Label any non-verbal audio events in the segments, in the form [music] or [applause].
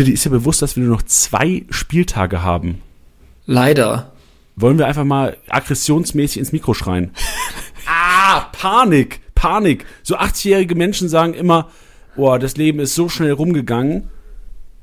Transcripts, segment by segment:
Tilly, ist dir bewusst, dass wir nur noch zwei Spieltage haben? Leider. Wollen wir einfach mal aggressionsmäßig ins Mikro schreien? [laughs] ah, Panik, Panik. So 80-jährige Menschen sagen immer, boah, das Leben ist so schnell rumgegangen.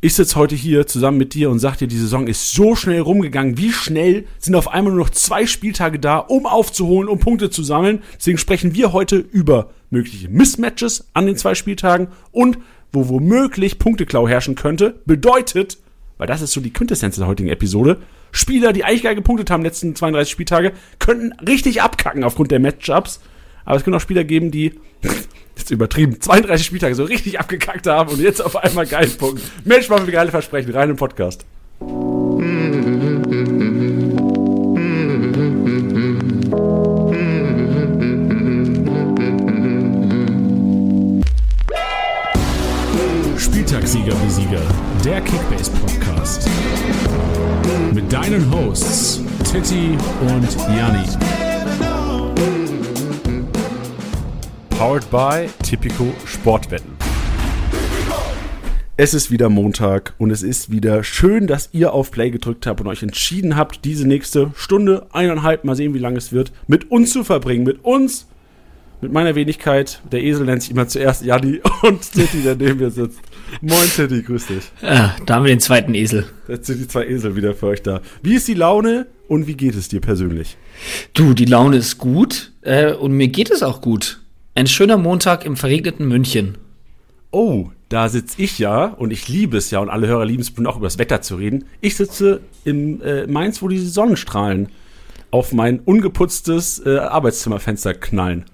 Ich sitze heute hier zusammen mit dir und sag dir, die Saison ist so schnell rumgegangen. Wie schnell sind auf einmal nur noch zwei Spieltage da, um aufzuholen, um Punkte zu sammeln? Deswegen sprechen wir heute über mögliche Mismatches an den zwei Spieltagen und wo womöglich Punkteklau herrschen könnte. Bedeutet, weil das ist so die Quintessenz der heutigen Episode, Spieler, die eigentlich geil gepunktet haben letzten 32 Spieltage, könnten richtig abkacken aufgrund der Matchups. Aber es können auch Spieler geben, die, [laughs] jetzt übertrieben, 32 Spieltage so richtig abgekackt haben und jetzt auf einmal geil punkten. Mensch, machen wir geile Versprechen, rein im Podcast. Spieltagssieger Besieger, der Kickbase Podcast. Mit deinen Hosts Titti und Janni. Powered by Tipico Sportwetten. Es ist wieder Montag und es ist wieder schön, dass ihr auf Play gedrückt habt und euch entschieden habt, diese nächste Stunde, eineinhalb, mal sehen, wie lange es wird, mit uns zu verbringen. Mit uns, mit meiner Wenigkeit. Der Esel nennt sich immer zuerst Janni [laughs] und Titti, der neben mir sitzt. Moin Titti, grüß dich. Ja, da haben wir den zweiten Esel. Jetzt sind die zwei Esel wieder für euch da. Wie ist die Laune und wie geht es dir persönlich? Du, die Laune ist gut äh, und mir geht es auch gut. Ein schöner Montag im verregneten München. Oh, da sitze ich ja und ich liebe es ja und alle Hörer lieben es auch über das Wetter zu reden. Ich sitze in äh, Mainz, wo die Sonnenstrahlen auf mein ungeputztes äh, Arbeitszimmerfenster knallen.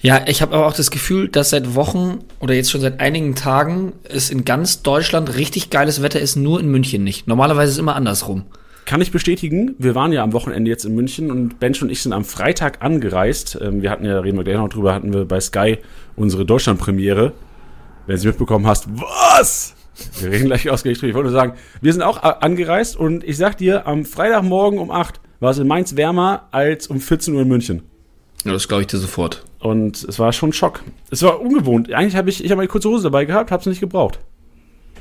Ja, ich habe aber auch das Gefühl, dass seit Wochen oder jetzt schon seit einigen Tagen es in ganz Deutschland richtig geiles Wetter ist, nur in München nicht. Normalerweise ist es immer andersrum. Kann ich bestätigen. Wir waren ja am Wochenende jetzt in München und Bench und ich sind am Freitag angereist. Ähm, wir hatten ja, reden wir gleich noch drüber, hatten wir bei Sky unsere Deutschlandpremiere. Wenn du sie mitbekommen hast, was? Wir reden gleich drüber. Ich wollte nur sagen, wir sind auch angereist und ich sag dir, am Freitagmorgen um 8 war es in Mainz wärmer als um 14 Uhr in München. Ja, das glaube ich dir sofort. Und es war schon ein Schock. Es war ungewohnt. Eigentlich habe ich, ich habe eine kurze Hose dabei gehabt, habe es nicht gebraucht.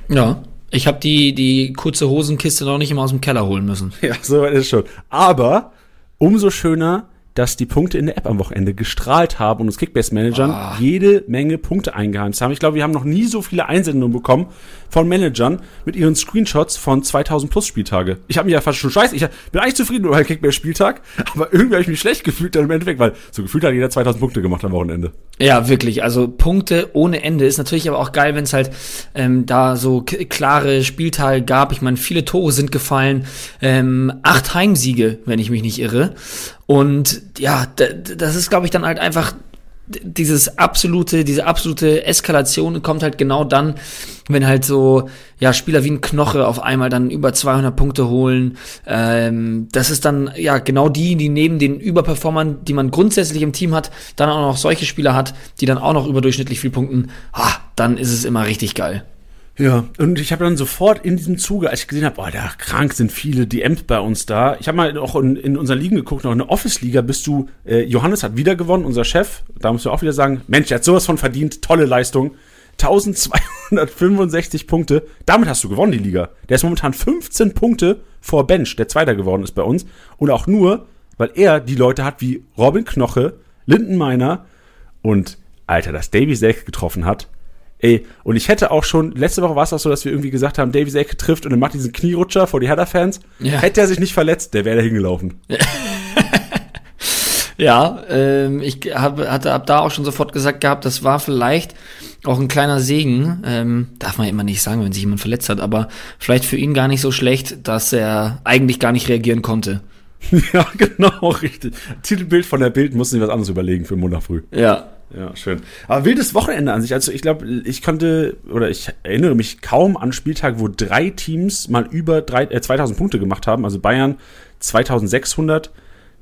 Ja, ich habe die, die kurze Hosenkiste noch nicht immer aus dem Keller holen müssen. [laughs] Ja, so weit ist es schon. Aber umso schöner, dass die Punkte in der App am Wochenende gestrahlt haben und uns Kickbase-Managern Ah. jede Menge Punkte eingeheimst haben. Ich glaube, wir haben noch nie so viele Einsendungen bekommen von Managern mit ihren Screenshots von 2000 plus Spieltage. Ich habe mich ja fast schon scheiße. Ich bin eigentlich zufrieden mit meinem Kickbase-Spieltag, aber irgendwie habe ich mich schlecht gefühlt dann im Endeffekt, weil so gefühlt hat jeder 2000 Punkte gemacht am Wochenende. Ja, wirklich. Also Punkte ohne Ende ist natürlich aber auch geil, wenn es halt ähm, da so klare Spieltage gab. Ich meine, viele Tore sind gefallen, ähm, acht Heimsiege, wenn ich mich nicht irre. Und ja, das ist, glaube ich, dann halt einfach dieses absolute, diese absolute Eskalation kommt halt genau dann, wenn halt so ja Spieler wie ein Knoche auf einmal dann über 200 Punkte holen. Ähm, das ist dann ja genau die, die neben den Überperformern, die man grundsätzlich im Team hat, dann auch noch solche Spieler hat, die dann auch noch überdurchschnittlich viel punkten. Ah, dann ist es immer richtig geil. Ja, und ich habe dann sofort in diesem Zuge, als ich gesehen habe, boah, da krank sind viele DMs bei uns da. Ich habe mal auch in, in unseren Ligen geguckt, noch in der Office-Liga bist du, äh, Johannes hat wieder gewonnen, unser Chef. Da musst du auch wieder sagen, Mensch, der hat sowas von verdient, tolle Leistung. 1265 Punkte, damit hast du gewonnen, die Liga. Der ist momentan 15 Punkte vor Bench, der Zweiter geworden ist bei uns. Und auch nur, weil er die Leute hat wie Robin Knoche, Lindenmeiner und, Alter, dass Davy Selke getroffen hat. Ey, und ich hätte auch schon, letzte Woche war es auch so, dass wir irgendwie gesagt haben, Davy Selke trifft und er macht diesen Knierutscher vor die Hertha-Fans. Ja. Hätte er sich nicht verletzt, der wäre da hingelaufen. [laughs] Ja, ähm, ich hab, hatte ab da auch schon sofort gesagt gehabt, das war vielleicht auch ein kleiner Segen. Ähm, darf man immer nicht sagen, wenn sich jemand verletzt hat, aber vielleicht für ihn gar nicht so schlecht, dass er eigentlich gar nicht reagieren konnte. [laughs] ja, genau, richtig. Titelbild von der Bild mussten sie was anderes überlegen für Montag früh. Ja. Ja, schön. Aber wildes Wochenende an sich. Also ich glaube, ich konnte, oder ich erinnere mich kaum an Spieltag, wo drei Teams mal über drei, äh, 2000 Punkte gemacht haben. Also Bayern 2600.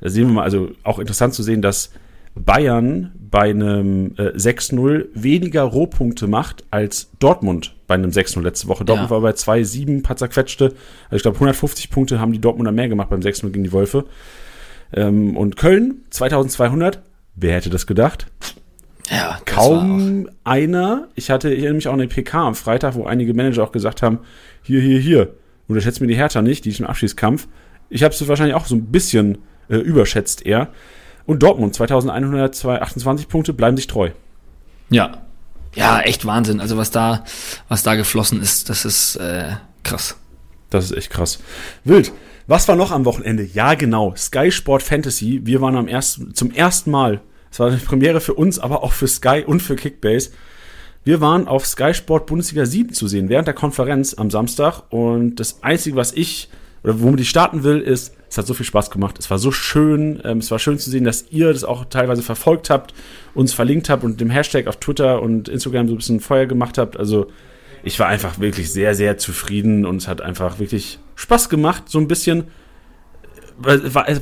Da sehen wir mal, also auch interessant zu sehen, dass Bayern bei einem äh, 6-0 weniger Rohpunkte macht als Dortmund bei einem 6-0 letzte Woche. Dortmund Ja. war bei 2-7, paar zerquetschte. Also ich glaube, 150 Punkte haben die Dortmunder mehr gemacht beim 6-0 gegen die Wölfe. Ähm, und Köln 2200. Wer hätte das gedacht? Ja, kaum einer. Ich hatte ich erinnere mich auch an den PK am Freitag, wo einige Manager auch gesagt haben, hier, hier, hier. Unterschätzt mir die Hertha nicht, die ist im Abschießkampf. Ich habe es wahrscheinlich auch so ein bisschen äh, überschätzt eher. Und Dortmund, 2128 Punkte, bleiben sich treu. Ja. Ja, echt Wahnsinn. Also was da, was da geflossen ist, das ist äh, krass. Das ist echt krass. Wild. Was war noch am Wochenende? Ja, genau. Sky Sport Fantasy. Wir waren am ersten, zum ersten Mal. Es war eine Premiere für uns, aber auch für Sky und für Kickbase. Wir waren auf Sky Sport Bundesliga 7 zu sehen während der Konferenz am Samstag. Und das Einzige, was ich oder womit ich starten will, ist, es hat so viel Spaß gemacht. Es war so schön. Ähm, es war schön zu sehen, dass ihr das auch teilweise verfolgt habt, uns verlinkt habt und dem Hashtag auf Twitter und Instagram so ein bisschen Feuer gemacht habt. Also ich war einfach wirklich sehr, sehr zufrieden und es hat einfach wirklich Spaß gemacht, so ein bisschen. Weil, weil, es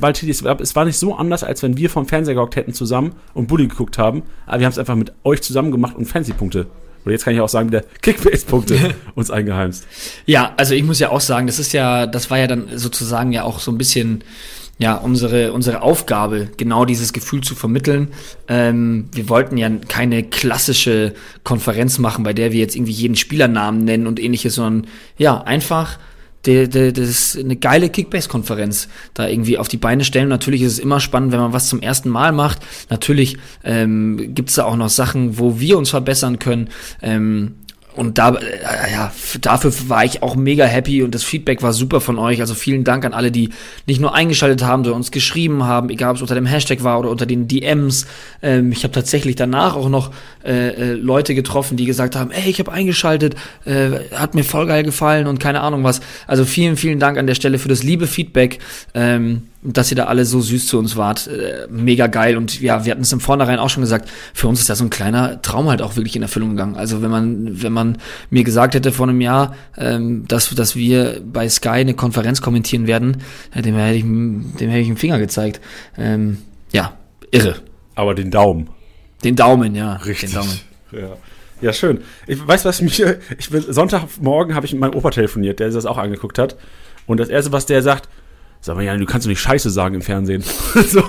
war nicht so anders, als wenn wir vom Fernseher gehockt hätten zusammen und Bully geguckt haben. Aber wir haben es einfach mit euch zusammen gemacht und Fancy-Punkte und jetzt kann ich auch sagen, der Kickbase-Punkte [laughs] uns eingeheimst. Ja, also ich muss ja auch sagen, das ist ja, das war ja dann sozusagen ja auch so ein bisschen ja, unsere, unsere Aufgabe, genau dieses Gefühl zu vermitteln. Ähm, wir wollten ja keine klassische Konferenz machen, bei der wir jetzt irgendwie jeden Spielernamen nennen und ähnliches, sondern ja, einfach der, der, das ist eine geile Kickbase-Konferenz da irgendwie auf die Beine stellen. Natürlich ist es immer spannend, wenn man was zum ersten Mal macht. Natürlich ähm, gibt es da auch noch Sachen, wo wir uns verbessern können. Ähm, und da, äh, ja, dafür war ich auch mega happy und das Feedback war super von euch. Also vielen Dank an alle, die nicht nur eingeschaltet haben, sondern uns geschrieben haben, egal ob es unter dem Hashtag war oder unter den DMs. Ähm, ich habe tatsächlich danach auch noch äh, äh, Leute getroffen, die gesagt haben, ey, ich habe eingeschaltet, äh, hat mir voll geil gefallen und keine Ahnung was. Also vielen, vielen Dank an der Stelle für das liebe Feedback. Ähm, dass ihr da alle so süß zu uns wart. Äh, mega geil. Und ja, wir hatten es im Vornherein auch schon gesagt, für uns ist da so ein kleiner Traum halt auch wirklich in Erfüllung gegangen. Also wenn man, wenn man mir gesagt hätte vor einem Jahr, ähm, dass, dass wir bei Sky eine Konferenz kommentieren werden, äh, dem hätte ich, dem hätte ich einen Finger gezeigt. Ähm, ja, irre. Aber den Daumen. Den Daumen, ja. Richtig. Den Daumen. Ja. Ja, schön. Ich weiß, was [laughs] mich. Ich will, Sonntagmorgen habe ich mit meinem Opa telefoniert, der sich das auch angeguckt hat. Und das erste, was der sagt, Sag mal, ja, du kannst doch nicht Scheiße sagen im Fernsehen. [laughs] so,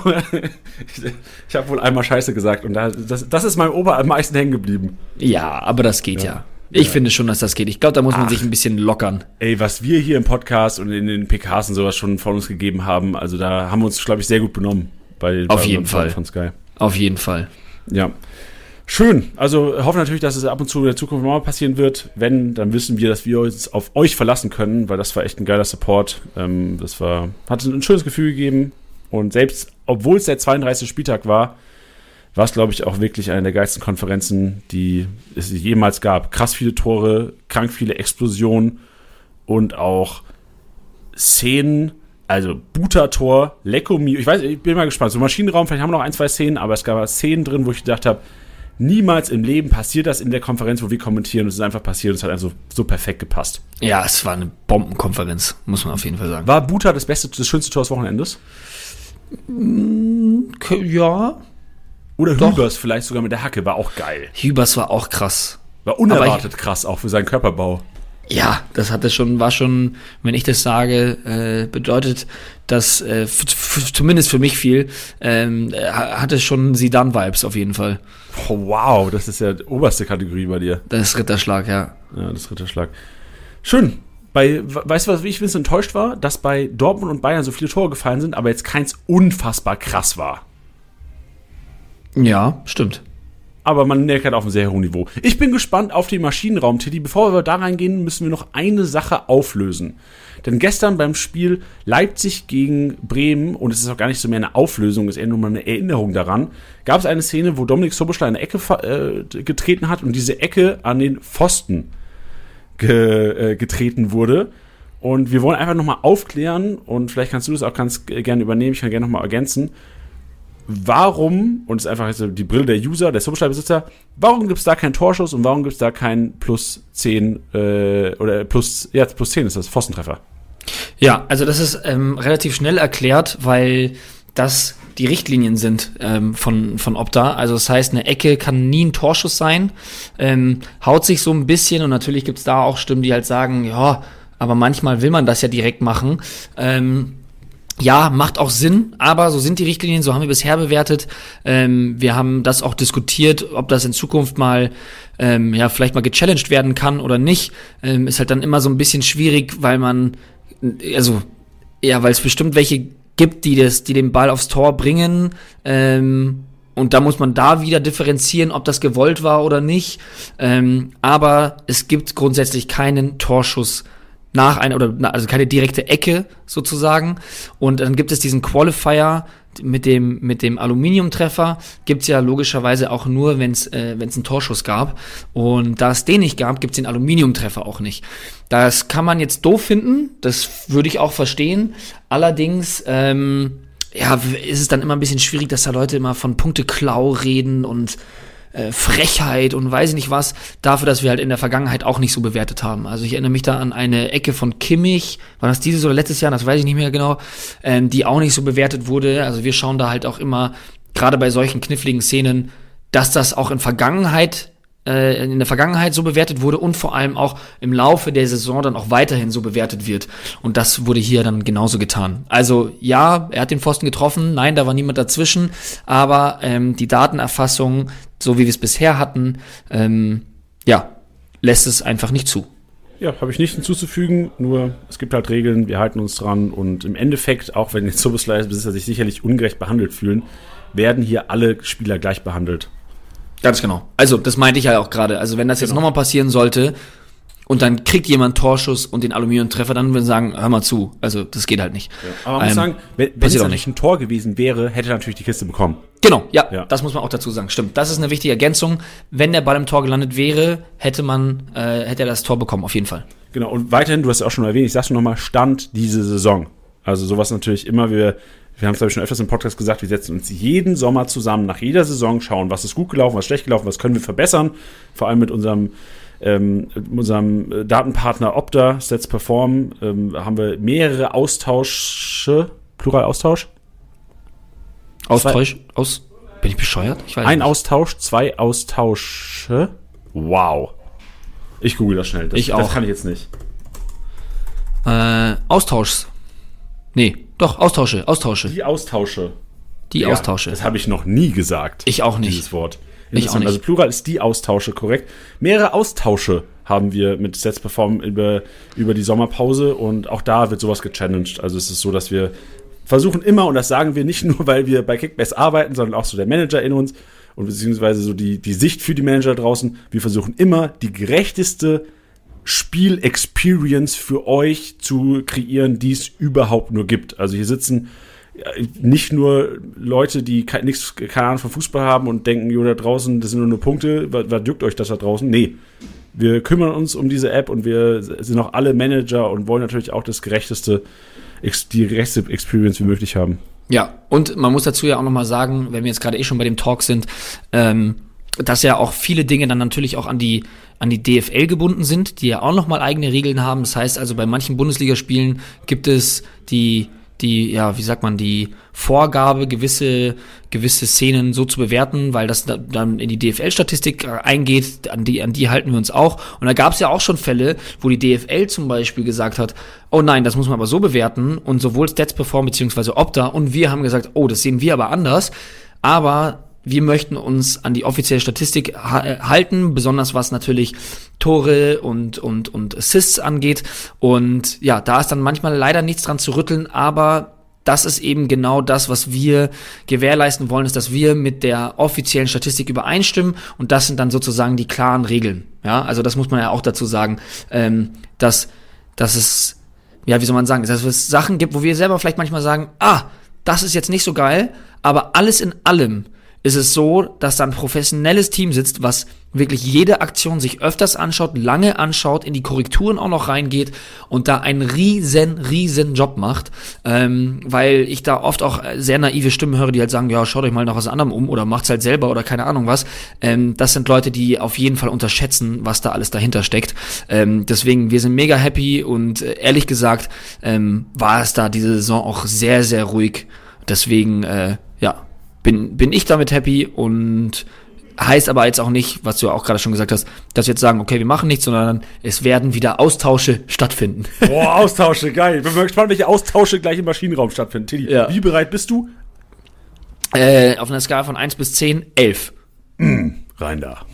ich ich habe wohl einmal Scheiße gesagt und da, das, das ist meinem Opa am meisten hängen geblieben. Ja, aber das geht ja. ja. Ich ja. finde schon, dass das geht. Ich glaube, da muss man Ach, sich ein bisschen lockern. Ey, was wir hier im Podcast und in den PKs und sowas schon von uns gegeben haben, also da haben wir uns, glaube ich, sehr gut benommen. Bei, Auf bei jeden Fall. Von Sky. Auf jeden Fall. Ja. Schön. Also hoffen natürlich, dass es ab und zu in der Zukunft mal passieren wird. Wenn, dann wissen wir, dass wir uns auf euch verlassen können, weil das war echt ein geiler Support. Ähm, das war, hat ein schönes Gefühl gegeben. Und selbst, obwohl es der 32. Spieltag war, war es, glaube ich, auch wirklich eine der geilsten Konferenzen, die es jemals gab. Krass viele Tore, krank viele Explosionen und auch Szenen, also Buta-Tor, Lecco Mio. Ich weiß, ich bin mal gespannt. So Maschinenraum, vielleicht haben wir noch ein, zwei Szenen, aber es gab Szenen drin, wo ich gedacht habe, Niemals im Leben passiert das in der Konferenz, wo wir kommentieren. Und es ist einfach passiert und es hat einfach so, so perfekt gepasst. Ja, es war eine Bombenkonferenz, muss man auf jeden Fall sagen. War Buta das beste, das schönste Tor des Wochenendes? Mm, ja. Oder Doch. Hübers vielleicht sogar mit der Hacke, war auch geil. Hübers war auch krass. War unerwartet ich, krass, auch für seinen Körperbau. Ja, das hatte schon, war schon, wenn ich das sage, äh, bedeutet das äh, zumindest für mich viel, ähm, hatte schon Sidan-Vibes auf jeden Fall. Oh, wow, das ist ja die oberste Kategorie bei dir. Das ist Ritterschlag, ja. Ja, das ist Ritterschlag. Schön. Bei, weißt du, was wie ich bisschen enttäuscht war? Dass bei Dortmund und Bayern so viele Tore gefallen sind, aber jetzt keins unfassbar krass war. Ja, stimmt aber man merkt halt auf einem sehr hohen Niveau. Ich bin gespannt auf die Maschinenraum-Titty. Bevor wir da reingehen, müssen wir noch eine Sache auflösen. Denn gestern beim Spiel Leipzig gegen Bremen, und es ist auch gar nicht so mehr eine Auflösung, es ist eher nur mal eine Erinnerung daran, gab es eine Szene, wo Dominik Soboschler eine Ecke äh, getreten hat und diese Ecke an den Pfosten ge äh, getreten wurde. Und wir wollen einfach nochmal aufklären, und vielleicht kannst du das auch ganz gerne übernehmen, ich kann gerne nochmal ergänzen, warum, und es ist einfach die Brille der User, der Substyle-Besitzer, warum gibt es da keinen Torschuss und warum gibt es da kein plus 10 äh, oder plus, ja, plus 10 ist das, Pfostentreffer? Ja, also das ist ähm, relativ schnell erklärt, weil das die Richtlinien sind ähm, von, von Opta. Also das heißt, eine Ecke kann nie ein Torschuss sein. Ähm, haut sich so ein bisschen und natürlich gibt es da auch Stimmen, die halt sagen, ja, aber manchmal will man das ja direkt machen. Ähm, ja, macht auch Sinn, aber so sind die Richtlinien, so haben wir bisher bewertet. Ähm, wir haben das auch diskutiert, ob das in Zukunft mal, ähm, ja, vielleicht mal gechallenged werden kann oder nicht. Ähm, ist halt dann immer so ein bisschen schwierig, weil man, also, ja, weil es bestimmt welche gibt, die das, die den Ball aufs Tor bringen. Ähm, und da muss man da wieder differenzieren, ob das gewollt war oder nicht. Ähm, aber es gibt grundsätzlich keinen Torschuss nach einer, oder also keine direkte Ecke sozusagen. Und dann gibt es diesen Qualifier mit dem, mit dem Aluminiumtreffer, gibt's ja logischerweise auch nur, wenn es äh, einen Torschuss gab. Und da es den nicht gab, gibt's den Aluminiumtreffer auch nicht. Das kann man jetzt doof finden, das würde ich auch verstehen. Allerdings, ähm, ja, ist es dann immer ein bisschen schwierig, dass da Leute immer von Punkteklau reden und äh, Frechheit und weiß ich nicht was, dafür, dass wir halt in der Vergangenheit auch nicht so bewertet haben. Also ich erinnere mich da an eine Ecke von Kimmich, war das dieses oder letztes Jahr, das weiß ich nicht mehr genau, ähm, die auch nicht so bewertet wurde. Also wir schauen da halt auch immer, gerade bei solchen kniffligen Szenen, dass das auch in Vergangenheit äh, in der Vergangenheit so bewertet wurde und vor allem auch im Laufe der Saison dann auch weiterhin so bewertet wird. Und das wurde hier dann genauso getan. Also ja, er hat den Pfosten getroffen, nein, da war niemand dazwischen, aber ähm, die Datenerfassung, so wie wir es bisher hatten, ähm, ja, lässt es einfach nicht zu. Ja, habe ich nichts hinzuzufügen, nur es gibt halt Regeln, wir halten uns dran und im Endeffekt, auch wenn jetzt Service-Besitzer sich sicherlich ungerecht behandelt fühlen, werden hier alle Spieler gleich behandelt. Ganz genau. Also, das meinte ich ja auch gerade. Also, wenn das jetzt genau. nochmal passieren sollte und dann kriegt jemand Torschuss und den Aluminiumtreffer, dann würden wir sagen, hör mal zu. Also, das geht halt nicht. Ja. Aber man ähm, muss sagen, wenn, wenn es natürlich ein Tor gewesen wäre, hätte er natürlich die Kiste bekommen. Genau, ja, ja, das muss man auch dazu sagen. Stimmt. Das ist eine wichtige Ergänzung. Wenn der Ball im Tor gelandet wäre, hätte man, äh, hätte er das Tor bekommen, auf jeden Fall. Genau. Und weiterhin, du hast ja auch schon erwähnt, ich sag's schon nochmal, Stand diese Saison. Also sowas natürlich immer, wir wir haben es, glaube ich, schon öfters im Podcast gesagt, wir setzen uns jeden Sommer zusammen, nach jeder Saison, schauen, was ist gut gelaufen, was ist schlecht gelaufen, was können wir verbessern. Vor allem mit unserem, ähm, unserem Datenpartner Opta, Sets Perform, ähm, haben wir mehrere Austausche, Plural Austausch? Austausch, aus, bin ich bescheuert? Ich weiß Ein nicht. Austausch, zwei Austausche. Wow. Ich google das schnell. Das, ich auch. Das kann ich jetzt nicht. Äh, Austauschs. Nee, doch, Austausche, Austausche. Die Austausche. Die ja, Austausche. Das habe ich noch nie gesagt. Ich auch nicht. Dieses Wort. Ich auch nicht. Also Plural ist die Austausche, korrekt. Mehrere Austausche haben wir mit Sets Perform über, über die Sommerpause und auch da wird sowas gechallenged. Also es ist so, dass wir versuchen immer, und das sagen wir nicht [laughs] nur, weil wir bei Kickbase arbeiten, sondern auch so der Manager in uns und beziehungsweise so die, die Sicht für die Manager draußen, wir versuchen immer die gerechteste Spiel-Experience für euch zu kreieren, die es überhaupt nur gibt. Also hier sitzen nicht nur Leute, die nichts, keine Ahnung von Fußball haben und denken, jo, da draußen, das sind nur, nur Punkte, was, was juckt euch das da draußen? Nee. Wir kümmern uns um diese App und wir sind auch alle Manager und wollen natürlich auch das gerechteste, die gerechteste Experience wie möglich haben. Ja, und man muss dazu ja auch nochmal sagen, wenn wir jetzt gerade eh schon bei dem Talk sind, ähm, dass ja auch viele Dinge dann natürlich auch an die an die DFL gebunden sind, die ja auch nochmal eigene Regeln haben. Das heißt also, bei manchen Bundesligaspielen gibt es die, die, ja, wie sagt man, die Vorgabe, gewisse, gewisse Szenen so zu bewerten, weil das dann in die DFL-Statistik äh, eingeht, an die, an die halten wir uns auch. Und da gab es ja auch schon Fälle, wo die DFL zum Beispiel gesagt hat, oh nein, das muss man aber so bewerten und sowohl Stats Perform beziehungsweise Opta und wir haben gesagt, oh, das sehen wir aber anders. Aber wir möchten uns an die offizielle Statistik ha äh, halten, besonders was natürlich Tore und, und, und Assists angeht. Und ja, da ist dann manchmal leider nichts dran zu rütteln, aber das ist eben genau das, was wir gewährleisten wollen, ist, dass wir mit der offiziellen Statistik übereinstimmen und das sind dann sozusagen die klaren Regeln. Ja, also das muss man ja auch dazu sagen, ähm, dass, dass es, ja, wie soll man sagen, dass es Sachen gibt, wo wir selber vielleicht manchmal sagen, ah, das ist jetzt nicht so geil, aber alles in allem ist es so, dass da ein professionelles Team sitzt, was wirklich jede Aktion sich öfters anschaut, lange anschaut, in die Korrekturen auch noch reingeht und da einen riesen, riesen Job macht, ähm, weil ich da oft auch sehr naive Stimmen höre, die halt sagen, ja, schaut euch mal nach was anderem um oder macht's halt selber oder keine Ahnung was. Ähm, das sind Leute, die auf jeden Fall unterschätzen, was da alles dahinter steckt. Ähm, deswegen, wir sind mega happy und äh, ehrlich gesagt ähm, war es da diese Saison auch sehr, sehr ruhig. Deswegen, äh, ja, bin, bin ich damit happy und Heißt aber jetzt auch nicht, was du auch gerade schon gesagt hast, dass wir jetzt sagen, okay, wir machen nichts, sondern es werden wieder Austausche stattfinden. Boah, Austausche, geil. Ich bin mal gespannt, welche Austausche gleich im Maschinenraum stattfinden. Tilly, Ja. wie bereit bist du? äh, auf einer Skala von 1 bis 10, 11. Rein da.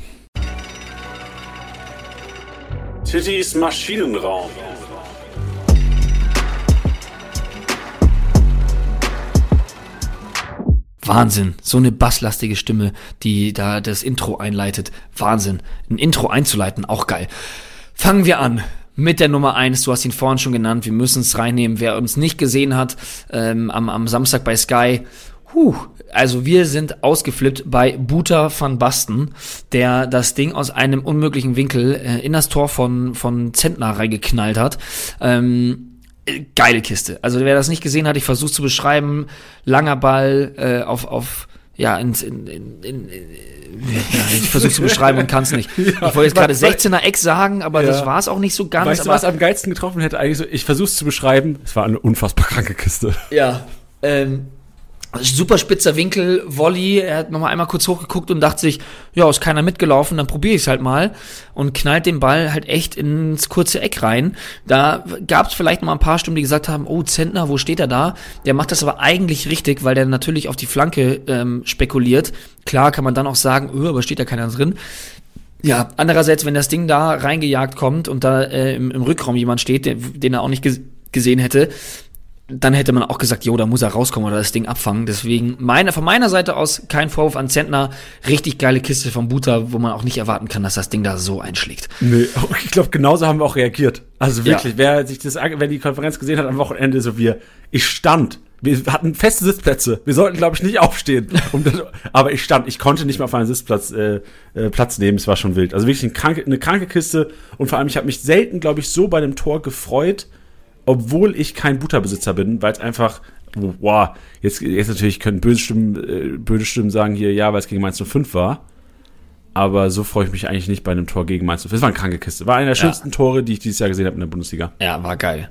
Tittys Maschinenraum. Wahnsinn. So eine basslastige Stimme, die da das Intro einleitet. Wahnsinn. Ein Intro einzuleiten, auch geil. Fangen wir an mit der Nummer eins. Du hast ihn vorhin schon genannt. Wir müssen es reinnehmen. Wer uns nicht gesehen hat, ähm, am, am Samstag bei Sky. Huh, also wir sind ausgeflippt bei Buta van Basten, der das Ding aus einem unmöglichen Winkel äh, in das Tor von, von Zentner reingeknallt hat. Ähm, äh, geile Kiste. Also wer das nicht gesehen hat, ich versuche zu beschreiben, langer Ball äh, auf, auf ja, in, in, in, ja, [laughs] ich versuche zu beschreiben und kann es nicht. [laughs] ich wollte jetzt gerade 16er Eck sagen, aber Ja. das war es auch nicht so ganz. Weißt du, was am geilsten getroffen hätte? Eigentlich so, ich versuch's zu beschreiben. Es war eine unfassbar kranke Kiste. Ja. Ähm, super spitzer Winkel, Volley. Er hat nochmal einmal kurz hochgeguckt und dachte sich, ja, ist keiner mitgelaufen, dann probiere ich es halt mal. Und knallt den Ball halt echt ins kurze Eck rein. Da gab es vielleicht mal ein paar Stimmen, die gesagt haben, oh, Zentner, wo steht er da? Der macht das aber eigentlich richtig, weil der natürlich auf die Flanke ähm, spekuliert. Klar kann man dann auch sagen, öh, aber steht da keiner drin. Ja, andererseits, wenn das Ding da reingejagt kommt und da äh, im, im Rückraum jemand steht, den, den er auch nicht ges gesehen hätte, dann hätte man auch gesagt, jo, da muss er rauskommen oder das Ding abfangen. Deswegen meine, von meiner Seite aus kein Vorwurf an Zentner. Richtig geile Kiste vom Buta, wo man auch nicht erwarten kann, dass das Ding da so einschlägt. Nee, [laughs] ich glaube, genauso haben wir auch reagiert. Also wirklich, Ja. wer sich das, wer die Konferenz gesehen hat am Wochenende, so wir, ich stand. Wir hatten feste Sitzplätze. Wir sollten, glaube ich, nicht aufstehen. Um das, aber ich stand. Ich konnte nicht mal auf einen Sitzplatz äh, äh, Platz nehmen. Es war schon wild. Also wirklich eine kranke, eine kranke Kiste. Und vor allem, ich habe mich selten, glaube ich, so bei dem Tor gefreut, obwohl ich kein Butterbesitzer bin, weil es einfach, wow, jetzt, jetzt natürlich können böse Stimmen, äh, böse Stimmen sagen hier, ja, weil es gegen Mainz 05 war. Aber so freue ich mich eigentlich nicht bei einem Tor gegen Mainz 05. Es war eine kranke Kiste. War einer der schönsten Tore, die ich dieses Jahr gesehen habe in der Bundesliga. Ja, war geil.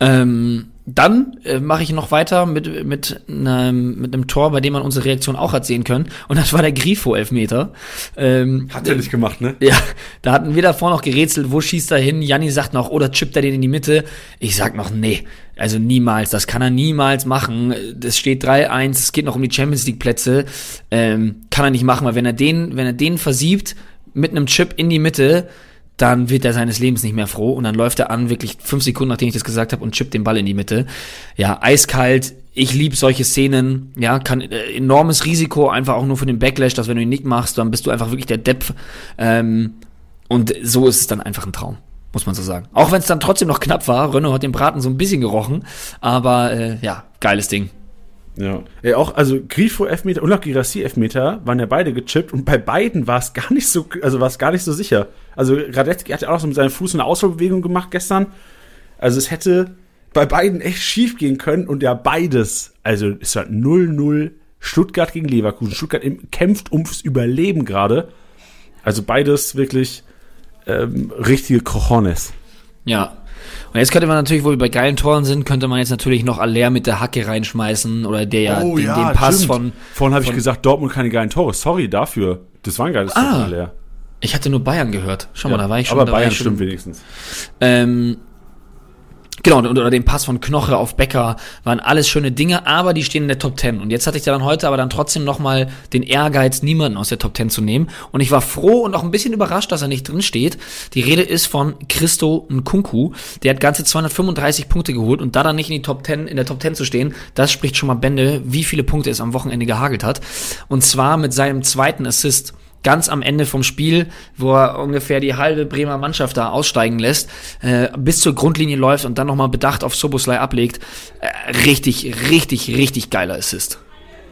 Ähm, dann äh, mache ich noch weiter mit, mit, einem, mit einem Tor, bei dem man unsere Reaktion auch hat sehen können. Und das war der Grifo-Elfmeter. Ähm, Hat er nicht gemacht, ne? Ja, da hatten wir davor noch gerätselt, wo schießt er hin? Janni sagt noch, oder chippt er den in die Mitte? Ich sag noch, nee, also niemals, das kann er niemals machen. Das steht 3-1, es geht noch um die Champions League Plätze. Ähm, kann er nicht machen, weil wenn er den, wenn er den versiebt mit einem Chip in die Mitte, dann wird er seines Lebens nicht mehr froh und dann läuft er an, wirklich fünf Sekunden, nachdem ich das gesagt habe, und chippt den Ball in die Mitte. Ja, eiskalt. Ich lieb solche Szenen. Ja, kann äh, enormes Risiko, einfach auch nur für den Backlash, dass wenn du ihn nicht machst, dann bist du einfach wirklich der Depp. Ähm, und so ist es dann einfach ein Traum, muss man so sagen. Auch wenn es dann trotzdem noch knapp war. Renault hat den Braten so ein bisschen gerochen, aber äh, ja, geiles Ding. Ja. ja auch, also Grifo Elfmeter und auch Girassi Elfmeter waren ja beide gechippt und bei beiden war es gar nicht so, also war es gar nicht so sicher. Also Radetzky hat ja auch noch so mit seinem Fuß eine Ausholbewegung gemacht gestern. Also es hätte bei beiden echt schief gehen können und ja beides, also es war 0-0 Stuttgart gegen Leverkusen. Stuttgart kämpft ums Überleben gerade. Also beides wirklich ähm, richtige Cojones. Ja. Und jetzt könnte man natürlich, wo wir bei geilen Toren sind, könnte man jetzt natürlich noch Aller mit der Hacke reinschmeißen oder der ja, den, den Pass von. Vorhin habe ich gesagt, Dortmund keine geilen Tore. Sorry dafür. Das war ein geiles Tor Ah. von Aller. Ich hatte nur Bayern gehört. Schau mal, da war ich schon. Aber Bayern ich schon, stimmt wenigstens. Ähm, genau, oder den Pass von Knoche auf Becker waren alles schöne Dinge, aber die stehen in der Top 10. Und jetzt hatte ich dann heute aber dann trotzdem nochmal den Ehrgeiz, niemanden aus der Top 10 zu nehmen. Und ich war froh und auch ein bisschen überrascht, dass er nicht drin steht. Die Rede ist von Christo Nkunku. Der hat ganze 235 Punkte geholt und da dann nicht in die Top 10, in der Top 10 zu stehen, das spricht schon mal Bände, wie viele Punkte es am Wochenende gehagelt hat. Und zwar mit seinem zweiten Assist ganz am Ende vom Spiel, wo er ungefähr die halbe Bremer Mannschaft da aussteigen lässt, äh, bis zur Grundlinie läuft und dann nochmal bedacht auf Soboslai ablegt. Äh, richtig, richtig, richtig geiler Assist.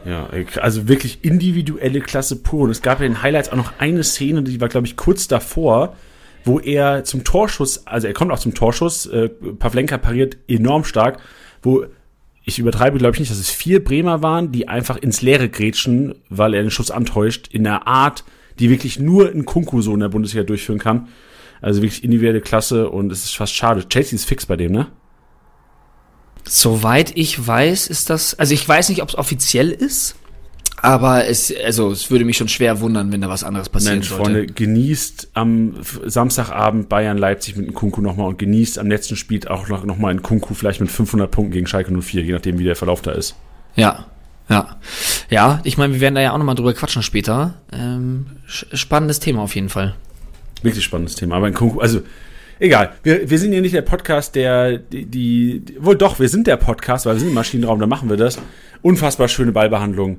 Ja, also wirklich individuelle Klasse pur. Und es gab ja in den Highlights auch noch eine Szene, die war, glaube ich, kurz davor, wo er zum Torschuss, also er kommt auch zum Torschuss, äh, Pavlenka pariert enorm stark, wo ich übertreibe, glaube ich nicht, dass es vier Bremer waren, die einfach ins Leere grätschen, weil er den Schuss antäuscht, in einer Art, die wirklich nur ein Kunku so in der Bundesliga durchführen kann. Also wirklich individuelle Klasse und es ist fast schade. Chelsea ist fix bei dem, ne? Soweit ich weiß, ist das, also ich weiß nicht, ob es offiziell ist, Aber es, also, es würde mich schon schwer wundern, wenn da was anderes passieren Mensch, sollte. Freunde, genießt am Samstagabend Bayern-Leipzig mit einem Kunku nochmal und genießt am letzten Spiel auch noch, noch mal einen Kunku vielleicht mit 500 Punkten gegen Schalke 04, je nachdem, wie der Verlauf da ist. Ja, ja. Ja, ich meine, wir werden da ja auch nochmal drüber quatschen später. Ähm, spannendes Thema auf jeden Fall. Wirklich spannendes Thema. Aber Kunku, also egal. Wir, wir sind hier nicht der Podcast, der die, die, die, wohl doch, wir sind der Podcast, weil wir sind im Maschinenraum, da machen wir das. Unfassbar schöne Ballbehandlung.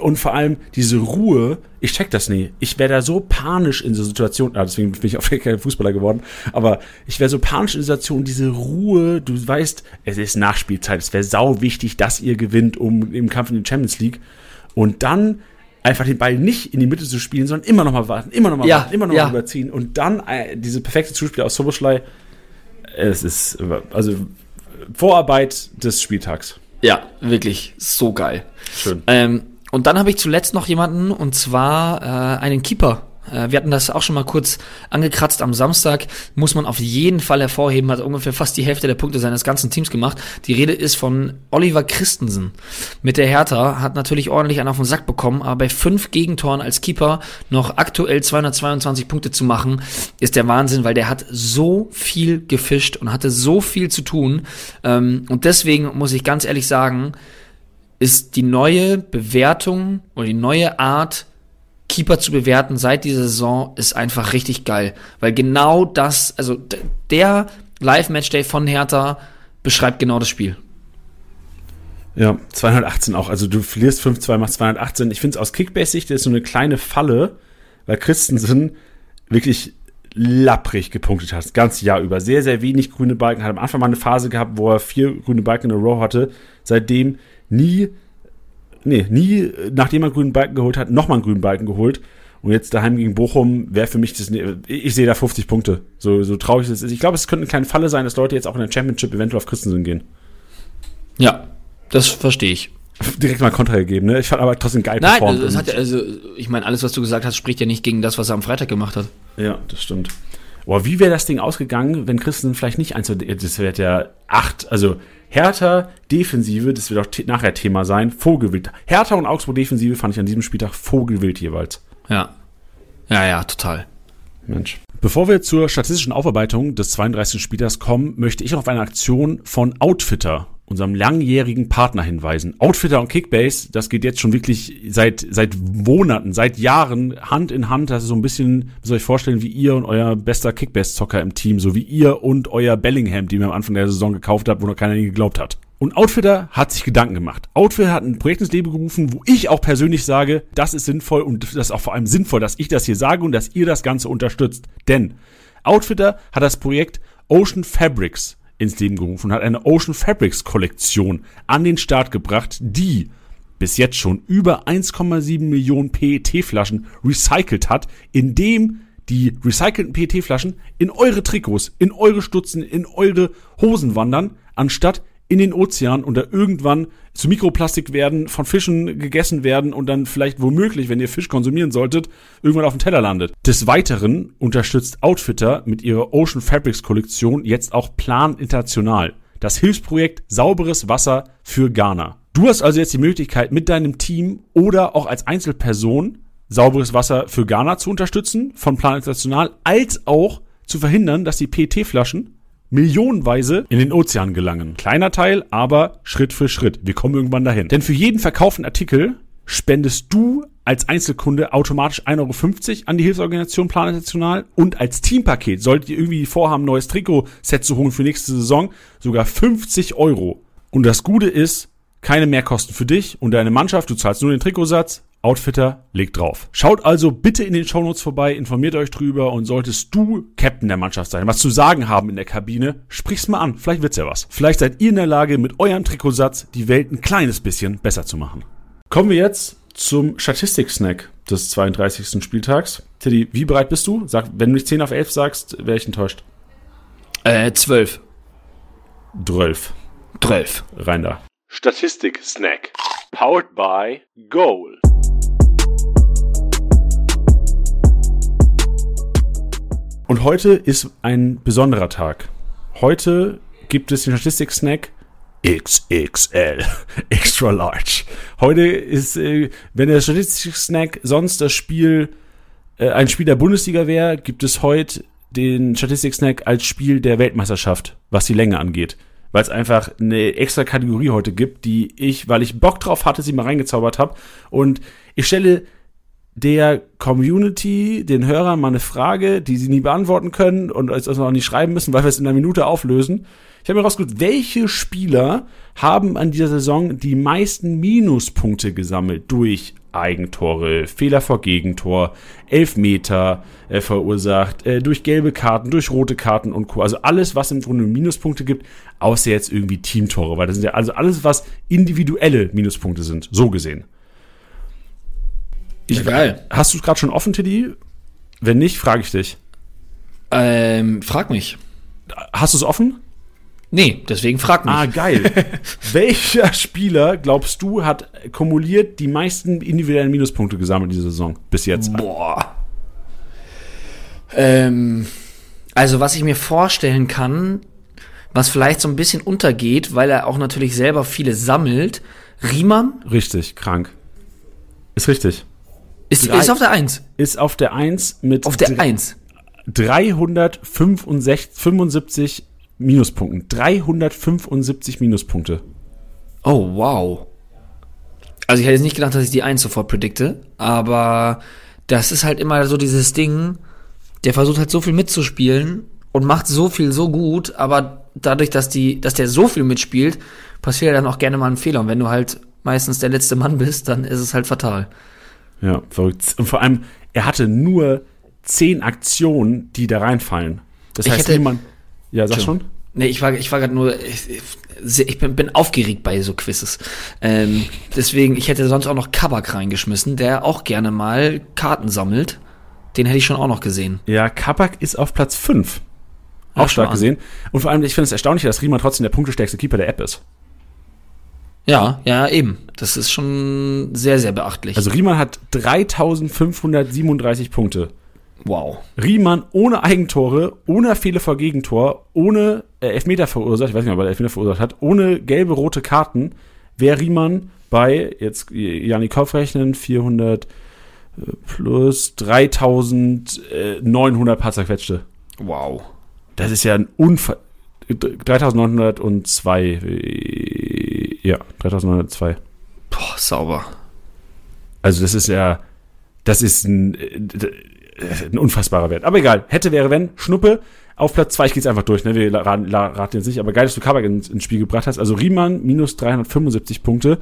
Und vor allem diese Ruhe, ich check das nie. Ich wäre da so panisch in so Situationen, ah, deswegen bin ich auch [laughs] kein Fußballer geworden, aber ich wäre so panisch in Situationen, diese Ruhe, du weißt, es ist Nachspielzeit, es wäre sau wichtig, dass ihr gewinnt, um im Kampf in die Champions League. Und dann einfach den Ball nicht in die Mitte zu spielen, sondern immer noch mal warten, immer noch mal Ja, warten, immer noch mal ja. überziehen und dann äh, diese perfekte Zuspiel aus Soboschlei. Es ist also Vorarbeit des Spieltags. Ja, wirklich so geil. Schön. Ähm, und dann habe ich zuletzt noch jemanden, und zwar äh, einen Keeper. Äh, wir hatten das auch schon mal kurz angekratzt am Samstag. Muss man auf jeden Fall hervorheben, hat ungefähr fast die Hälfte der Punkte seines ganzen Teams gemacht. Die Rede ist von Oliver Christensen. Mit der Hertha hat natürlich ordentlich einen auf den Sack bekommen, aber bei fünf Gegentoren als Keeper noch aktuell 222 Punkte zu machen, ist der Wahnsinn, weil der hat so viel gefischt und hatte so viel zu tun. Ähm, und deswegen muss ich ganz ehrlich sagen, ist die neue Bewertung oder die neue Art, Keeper zu bewerten seit dieser Saison, ist einfach richtig geil. Weil genau das, also der Live-Matchday von Hertha beschreibt genau das Spiel. Ja, 218 auch. Also du verlierst 5-2, machst 218. Ich finde es aus Kickbase-Sicht ist so eine kleine Falle, weil Christensen wirklich lapprig gepunktet hat, das ganze Jahr über. Sehr, sehr wenig grüne Balken. Hat am Anfang mal eine Phase gehabt, wo er vier grüne Balken in a row hatte. Seitdem nie, nee, nie, nachdem er einen grünen Balken geholt hat, nochmal einen grünen Balken geholt. Und jetzt daheim gegen Bochum wäre für mich das, ne- ich sehe da 50 Punkte. So, so traurig es ist. Ich glaube, es könnte eine kleine Falle sein, dass Leute jetzt auch in der Championship eventuell auf Christensen gehen. Ja, das verstehe ich. [laughs] Direkt mal Kontra gegeben, ne? Ich fand aber trotzdem geil Nein, performt das und- hat ja, also, ich meine, alles, was du gesagt hast, spricht ja nicht gegen das, was er am Freitag gemacht hat. Ja, das stimmt. Boah, wie wäre das Ding ausgegangen, wenn Christen vielleicht nicht eins, das wird ja acht, also Hertha Defensive, das wird auch nachher Thema sein, Vogelwild. Hertha und Augsburg Defensive fand ich an diesem Spieltag Vogelwild jeweils. Ja. Ja, ja, total. Mensch. Bevor wir zur statistischen Aufarbeitung des 32. Spieltags kommen, möchte ich auf eine Aktion von Outfitter, unserem langjährigen Partner, hinweisen. Outfitter und Kickbase, das geht jetzt schon wirklich seit, seit Monaten, seit Jahren Hand in Hand. Das ist so ein bisschen, wie soll ich vorstellen, wie ihr und euer bester Kickbase-Zocker im Team, so wie ihr und euer Bellingham, die ihr am Anfang der Saison gekauft habt, wo noch keiner geglaubt hat. Und Outfitter hat sich Gedanken gemacht. Outfitter hat ein Projekt ins Leben gerufen, wo ich auch persönlich sage, das ist sinnvoll und das ist auch vor allem sinnvoll, dass ich das hier sage und dass ihr das Ganze unterstützt. Denn Outfitter hat das Projekt Ocean Fabrics ins Leben gerufen und hat. Eine Ocean Fabrics Kollektion an den Start gebracht, die bis jetzt schon über 1,7 Millionen PET-Flaschen recycelt hat, indem die recycelten PET-Flaschen in eure Trikots, in eure Stutzen, in eure Hosen wandern, anstatt in den Ozean und da irgendwann zu Mikroplastik werden, von Fischen gegessen werden und dann vielleicht womöglich, wenn ihr Fisch konsumieren solltet, irgendwann auf dem Teller landet. Des Weiteren unterstützt Outfitter mit ihrer Ocean Fabrics Kollektion jetzt auch Plan International, das Hilfsprojekt Sauberes Wasser für Ghana. Du hast also jetzt die Möglichkeit, mit deinem Team oder auch als Einzelperson sauberes Wasser für Ghana zu unterstützen von Plan International, als auch zu verhindern, dass die PET-Flaschen millionenweise in den Ozean gelangen. Kleiner Teil, aber Schritt für Schritt. Wir kommen irgendwann dahin. Denn für jeden verkauften Artikel spendest du als Einzelkunde automatisch 1,50 Euro an die Hilfsorganisation Plan International und als Teampaket solltet ihr irgendwie vorhaben, ein neues Trikotset zu holen für nächste Saison, sogar 50 Euro. Und das Gute ist, keine Mehrkosten für dich und deine Mannschaft, du zahlst nur den Trikotsatz, Outfitter legt drauf. Schaut also bitte in den Shownotes vorbei, informiert euch drüber und solltest du Captain der Mannschaft sein, was zu sagen haben in der Kabine, sprich's mal an, vielleicht wird's ja was. Vielleicht seid ihr in der Lage, mit eurem Trikotsatz die Welt ein kleines bisschen besser zu machen. Kommen wir jetzt zum Statistik-Snack des 32. Spieltags. Teddy, wie bereit bist du? Sag, wenn du nicht 10 auf 11 sagst, wäre ich enttäuscht. Äh, zwölf. 12. Zwölf. Rein da. Statistik-Snack. Powered by Goal. Und heute ist ein besonderer Tag. Heute gibt es den Statistik-Snack XXL, [laughs] extra large. Heute ist, äh, wenn der Statistik-Snack sonst das Spiel, äh, ein Spiel der Bundesliga wäre, gibt es heute den Statistik-Snack als Spiel der Weltmeisterschaft, was die Länge angeht. Weil es einfach eine extra Kategorie heute gibt, die ich, weil ich Bock drauf hatte, sie mal reingezaubert habe. Und ich stelle der Community, den Hörern mal eine Frage, die sie nie beantworten können und es auch nicht schreiben müssen, weil wir es in einer Minute auflösen. Ich habe mir rausgesucht, welche Spieler haben an dieser Saison die meisten Minuspunkte gesammelt durch Eigentore, Fehler vor Gegentor, Elfmeter äh, verursacht, äh, durch gelbe Karten, durch rote Karten und Co. Also alles, was im Grunde Minuspunkte gibt, außer jetzt irgendwie Teamtore, weil das sind ja also alles, was individuelle Minuspunkte sind, so gesehen. Ich, Ja, geil. Hast du es gerade schon offen, Teddy? Wenn nicht, frage ich dich. Ähm, frag mich. Hast du es offen? Nee, deswegen frag mich. Ah, geil. [laughs] Welcher Spieler, glaubst du, hat kumuliert die meisten individuellen Minuspunkte gesammelt diese Saison bis jetzt? Boah. Ähm, also was ich mir vorstellen kann, was vielleicht so ein bisschen untergeht, weil er auch natürlich selber viele sammelt, Riemann Richtig, krank. Ist richtig. Ist, Drei- ist auf der Eins. Ist auf der 1 mit Auf der dr- Eins. 375 Minuspunkten. 375 Minuspunkte. Oh, wow. Also ich hätte jetzt nicht gedacht, dass ich die Eins sofort predikte, aber das ist halt immer so dieses Ding, der versucht halt so viel mitzuspielen und macht so viel so gut, aber dadurch, dass die, dass der so viel mitspielt, passiert ja dann auch gerne mal ein Fehler. Und wenn du halt meistens der letzte Mann bist, dann ist es halt fatal. Ja, verrückt. Und vor allem, er hatte nur 10 Aktionen, die da reinfallen. Das Ich heißt, hätte- niemand. Ja, sag schon. Nee, ich war, ich war gerade nur, ich, ich bin, bin aufgeregt bei so Quizzes. Ähm, deswegen, ich hätte sonst auch noch Kabak reingeschmissen, der auch gerne mal Karten sammelt. Den hätte ich schon auch noch gesehen. Ja, Kabak ist auf Platz 5. Ja, Auch stark schau an. gesehen. Und vor allem, ich finde es erstaunlich, dass Riemann trotzdem der punktestärkste Keeper der App ist. Ja, ja, eben. Das ist schon sehr, sehr beachtlich. Also Riemann hat 3537 Punkte. wow. Riemann ohne Eigentore, ohne Fehler vor Gegentor, ohne äh, Elfmeter verursacht, ich weiß nicht, ob er Elfmeter verursacht hat, ohne gelbe, rote Karten, wäre Riemann bei, jetzt äh, Janik Kopf rechnen, 400 äh, plus 3900 paar zerquetschte. Wow. Das ist ja ein Unfall. 3902. Ja, 3902. Boah, sauber. Also das ist ja, das ist ein, äh, ein unfassbarer Wert. Aber egal, hätte, wäre, wenn, Schnuppe, auf Platz 2, ich gehe jetzt einfach durch, ne? wir raten, raten jetzt nicht, aber geil, dass du Kabak ins, ins Spiel gebracht hast. Also Riemann minus 375 Punkte,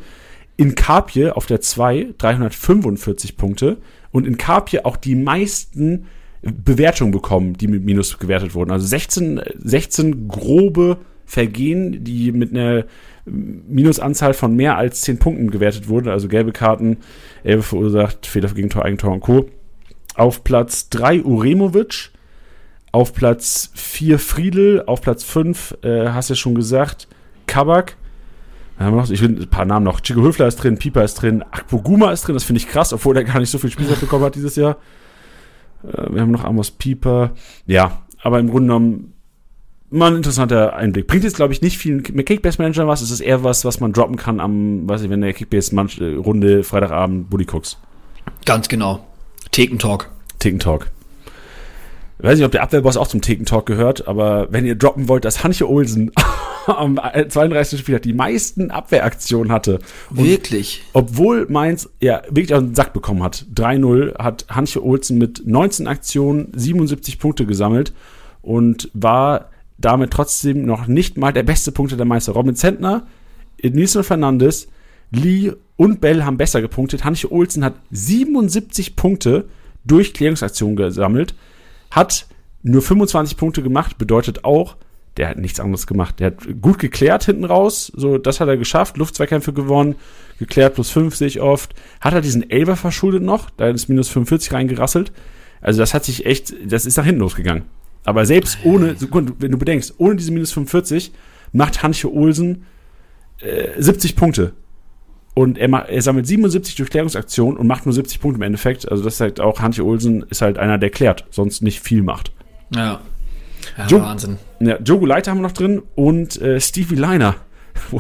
in Kapje auf der 2 345 Punkte und in Kapje auch die meisten Bewertungen bekommen, die mit Minus gewertet wurden. Also 16, 16 grobe Vergehen, die mit einer Minusanzahl von mehr als 10 Punkten gewertet wurden, also gelbe Karten, Elbe verursacht, Fehler für Gegentor, Eigentor und Co. Auf Platz 3 Uremovic, auf Platz 4 Friedel, auf Platz 5, äh, hast du ja schon gesagt, Kabak. Noch, ich will ein paar Namen noch. Chico Höfler ist drin, Pieper ist drin, Akpoguma ist drin, das finde ich krass, obwohl er gar nicht so viel Spielzeit bekommen hat dieses Jahr. Äh, wir haben noch Amos Pieper. Ja, aber im Grunde genommen mal ein interessanter Einblick. Bringt jetzt, glaube ich, nicht viel mit Kickbase Manager was. Es ist eher was, was man droppen kann am, weiß ich, wenn der Kickbase-Runde Freitagabend Bully Cooks. Ganz genau. Thekentalk. Ticken Talk. Ich weiß nicht, ob der Abwehrboss auch zum Theken Talk gehört, aber wenn ihr droppen wollt, dass Hanche Olsen [laughs] am 32. Spiel die meisten Abwehraktionen hatte. Und Wirklich? obwohl Mainz ja wirklich auf den Sack bekommen hat. 3-0 hat Hanche Olsen mit 19 Aktionen 77 Punkte gesammelt und war damit trotzdem noch nicht mal der beste Punkte der Meister. Robin Zentner, Nilson Fernandes, Lee und Bell haben besser gepunktet. Hanche Olsen hat 77 Punkte durch Klärungsaktionen gesammelt, hat nur 25 Punkte gemacht, bedeutet auch, der hat nichts anderes gemacht. Der hat gut geklärt hinten raus, so das hat er geschafft, Luftzweikämpfe gewonnen, geklärt plus 50 oft. Hat er diesen Elber verschuldet noch, da ist minus 45 reingerasselt. Also das hat sich echt, das ist nach hinten losgegangen. Aber selbst ohne, wenn du bedenkst, ohne diese minus 45 macht Hanche Olsen äh, 70 Punkte. Und er, macht, er sammelt 77 Durchklärungsaktionen und macht nur 70 Punkte im Endeffekt. Also das sagt auch, Hanche Olsen ist halt einer, der klärt, sonst nicht viel macht. Ja. Ja, Jo- Wahnsinn. Ja, Jogo Leiter haben wir noch drin und äh, Stevie Liner. [laughs]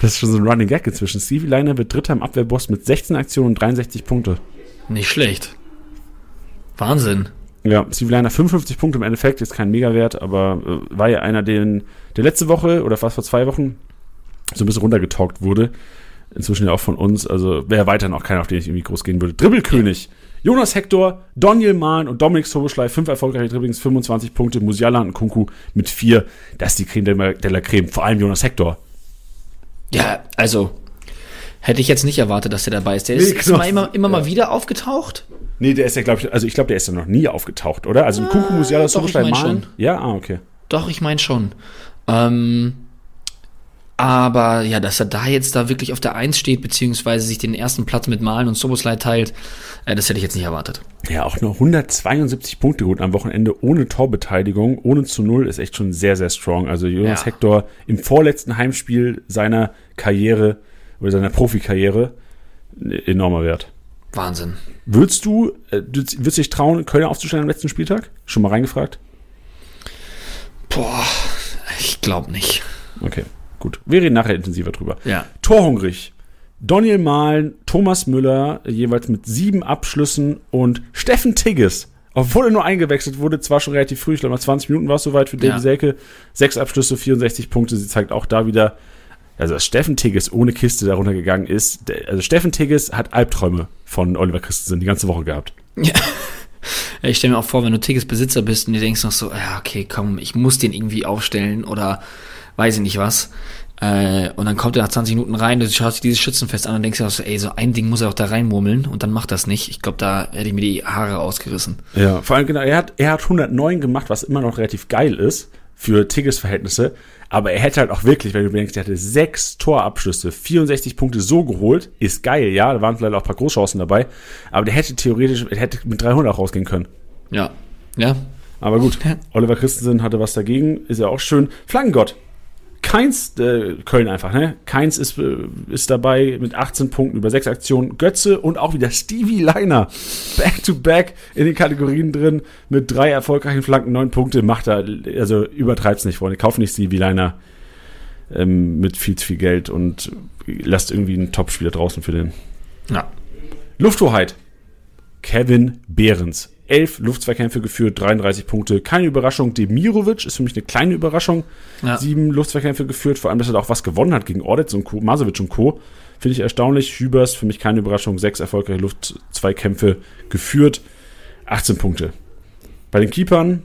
das ist schon so ein Running Gag inzwischen. Stevie Liner wird Dritter im Abwehrboss mit 16 Aktionen und 63 Punkte. Nicht schlecht. Wahnsinn. Ja, Stevie Liner 55 Punkte im Endeffekt, ist kein Megawert, aber äh, war ja einer, den, der letzte Woche oder fast vor zwei Wochen so ein bisschen runtergetalkt wurde. Inzwischen ja auch von uns, also wäre weiterhin auch keiner, auf den ich irgendwie groß gehen würde. Dribbelkönig. Jonas Hector, Daniel Mahn und Dominik Soboschlei, fünf erfolgreiche Dribblings, 25 Punkte, Musiala und Kunku mit vier. Das ist die Creme de la Creme. Vor allem Jonas Hector. Ja, also hätte ich jetzt nicht erwartet, dass der dabei ist. Der Nee, ist, ist genau. mal immer, immer mal wieder aufgetaucht. Nee, der ist ja, glaube ich, also ich glaube, der ist ja noch nie aufgetaucht, oder? Also Kunku, Musiala, doch, ich mein schon. Ja, ah, okay. Doch, ich meine schon. Ähm, aber ja, dass er da jetzt da wirklich auf der Eins steht, beziehungsweise sich den ersten Platz mit Malen und Soboslai teilt, äh, das hätte ich jetzt nicht erwartet. Ja, auch nur 172 Punkte gut am Wochenende ohne Torbeteiligung, ohne zu null ist echt schon sehr, sehr strong. Also Jonas Ja. Hector im vorletzten Heimspiel seiner Karriere oder seiner Profikarriere ein enormer Wert. Wahnsinn. Würdest du, äh, du würdest dich trauen, Köln aufzustellen am letzten Spieltag? Schon mal reingefragt? Boah, ich glaube nicht. Okay, gut. Wir reden nachher intensiver drüber. Ja. Torhungrig. Daniel Mahlen, Thomas Müller, jeweils mit sieben Abschlüssen und Steffen Tigges, obwohl er nur eingewechselt wurde, zwar schon relativ früh, ich glaube nach 20 Minuten war es soweit für Davy Ja. Selke, sechs Abschlüsse, 64 Punkte, sie zeigt auch da wieder, also dass Steffen Tigges ohne Kiste darunter gegangen ist, also Steffen Tigges hat Albträume von Oliver Christensen die ganze Woche gehabt. Ja. [laughs] Ich stelle mir auch vor, wenn du Tigges Besitzer bist und du denkst noch so, ja, okay, komm, ich muss den irgendwie aufstellen oder weiß ich nicht was. Äh, und dann kommt er nach 20 Minuten rein, du schaust dir dieses Schützenfest an und denkst dir so, ey, so ein Ding muss er auch da reinmurmeln und dann macht das nicht. Ich glaube, da hätte ich mir die Haare ausgerissen. Ja, vor allem genau, er hat, er hat 109 gemacht, was immer noch relativ geil ist für Tigges Verhältnisse. Aber er hätte halt auch wirklich, wenn du denkst, er hatte sechs Torabschlüsse, 64 Punkte so geholt, ist geil, ja, da waren vielleicht auch ein paar Großchancen dabei. Aber der hätte theoretisch, er hätte mit 300 auch rausgehen können. Ja. Ja. Aber gut, Oliver Christensen hatte was dagegen, ist ja auch schön. Flaggengott. Keins, äh, Köln einfach, ne? Keins ist, äh, ist dabei mit 18 Punkten über sechs Aktionen. Götze und auch wieder Stevie Liner. Back to back in den Kategorien drin mit drei erfolgreichen Flanken, neun Punkte. Macht er, also übertreibt's nicht, Freunde. Kauft nicht Stevie Liner ähm, mit viel zu viel Geld und lasst irgendwie einen Topspieler draußen für den. Ja. Lufthoheit. Kevin Behrens. Elf Luftzweikämpfe geführt, 33 Punkte. Keine Überraschung. Demirovic ist für mich eine kleine Überraschung. Ja. Sieben Luftzweikämpfe geführt, vor allem, dass er da auch was gewonnen hat gegen Ordetz und Co., Masovic und Co. Finde ich erstaunlich. Hübers, für mich keine Überraschung. Sechs erfolgreiche Luftzweikämpfe geführt, 18 Punkte. Bei den Keepern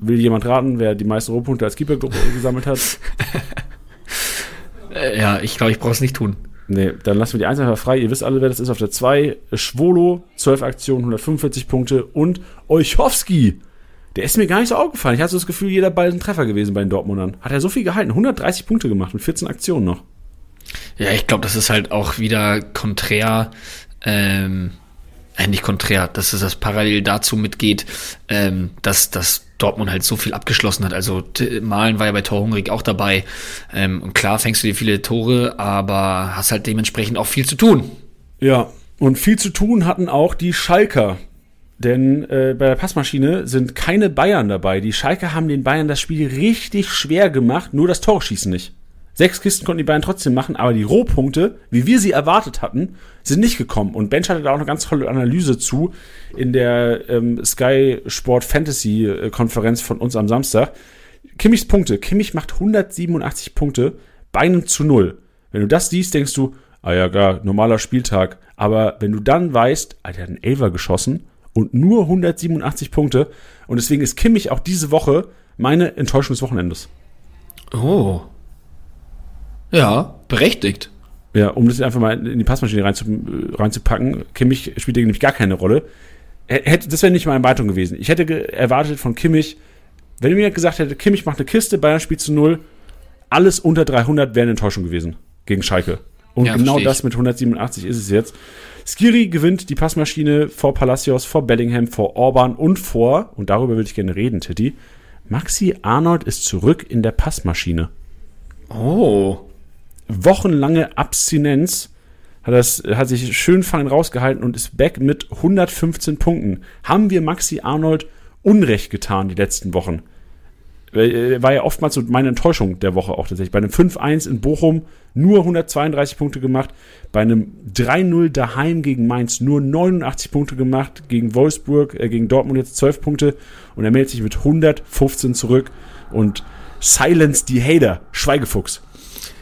will jemand raten, wer die meisten Rohpunkte als Keeper gesammelt hat. [laughs] Äh, ja, ich glaube, ich brauche es nicht tun. Nee, dann lassen wir die 1 einfach frei. Ihr wisst alle, wer das ist auf der 2. Schwolo, 12 Aktionen, 145 Punkte. Und Olchowski. Der ist mir gar nicht so aufgefallen. Ich hatte so das Gefühl, jeder Ball ist ein Treffer gewesen bei den Dortmundern. Hat er so viel gehalten. 130 Punkte gemacht mit 14 Aktionen noch. Ja, ich glaube, das ist halt auch wieder konträr, ähm, äh, nicht konträr, dass es das parallel dazu mitgeht, ähm, dass, dass Dortmund halt so viel abgeschlossen hat. Also Malen war ja bei Torhungrig auch dabei. Ähm, und klar fängst du dir viele Tore, aber hast halt dementsprechend auch viel zu tun. Ja, und viel zu tun hatten auch die Schalker. Denn äh, bei der Passmaschine sind keine Bayern dabei. Die Schalker haben den Bayern das Spiel richtig schwer gemacht, nur das Tor schießen nicht. Sechs Kisten konnten die Bayern trotzdem machen, aber die Rohpunkte, wie wir sie erwartet hatten, sind nicht gekommen. Und Bench hatte da auch eine ganz tolle Analyse zu in der ähm, Sky Sport Fantasy äh, Konferenz von uns am Samstag. Kimmichs Punkte. Kimmich macht 187 Punkte bei einem zu null. Wenn du das siehst, denkst du, ah ja, klar, normaler Spieltag. Aber wenn du dann weißt, Alter, er hat einen Elfer geschossen und nur 187 Punkte und deswegen ist Kimmich auch diese Woche meine Enttäuschung des Wochenendes. Oh. Ja, berechtigt. Ja, um das einfach mal in die Passmaschine reinzu, äh, reinzupacken. Kimmich spielt nämlich gar keine Rolle. Hätte, das wäre nicht meine Erwartung gewesen. Ich hätte erwartet von Kimmich, wenn mir gesagt hätte, Kimmich macht eine Kiste, Bayern spielt zu null, alles unter 300 wäre eine Enttäuschung gewesen gegen Schalke. Und Ja, genau das mit 187 ist es jetzt. Skiri gewinnt die Passmaschine vor Palacios, vor Bellingham, vor Orban und vor, und darüber will ich gerne reden, Titti, Maxi Arnold ist zurück in der Passmaschine Oh. Wochenlange Abstinenz hat, das, hat sich schön fein rausgehalten und ist back mit 115 Punkten. Haben wir Maxi Arnold Unrecht getan die letzten Wochen? äh, war ja oftmals so meine Enttäuschung der Woche auch tatsächlich. Bei einem 5-1 in Bochum nur 132 Punkte gemacht, bei einem 3-0 daheim gegen Mainz nur 89 Punkte gemacht, gegen Wolfsburg, äh, gegen Dortmund jetzt 12 Punkte und er meldet sich mit 115 zurück und silence die Hater, Schweigefuchs.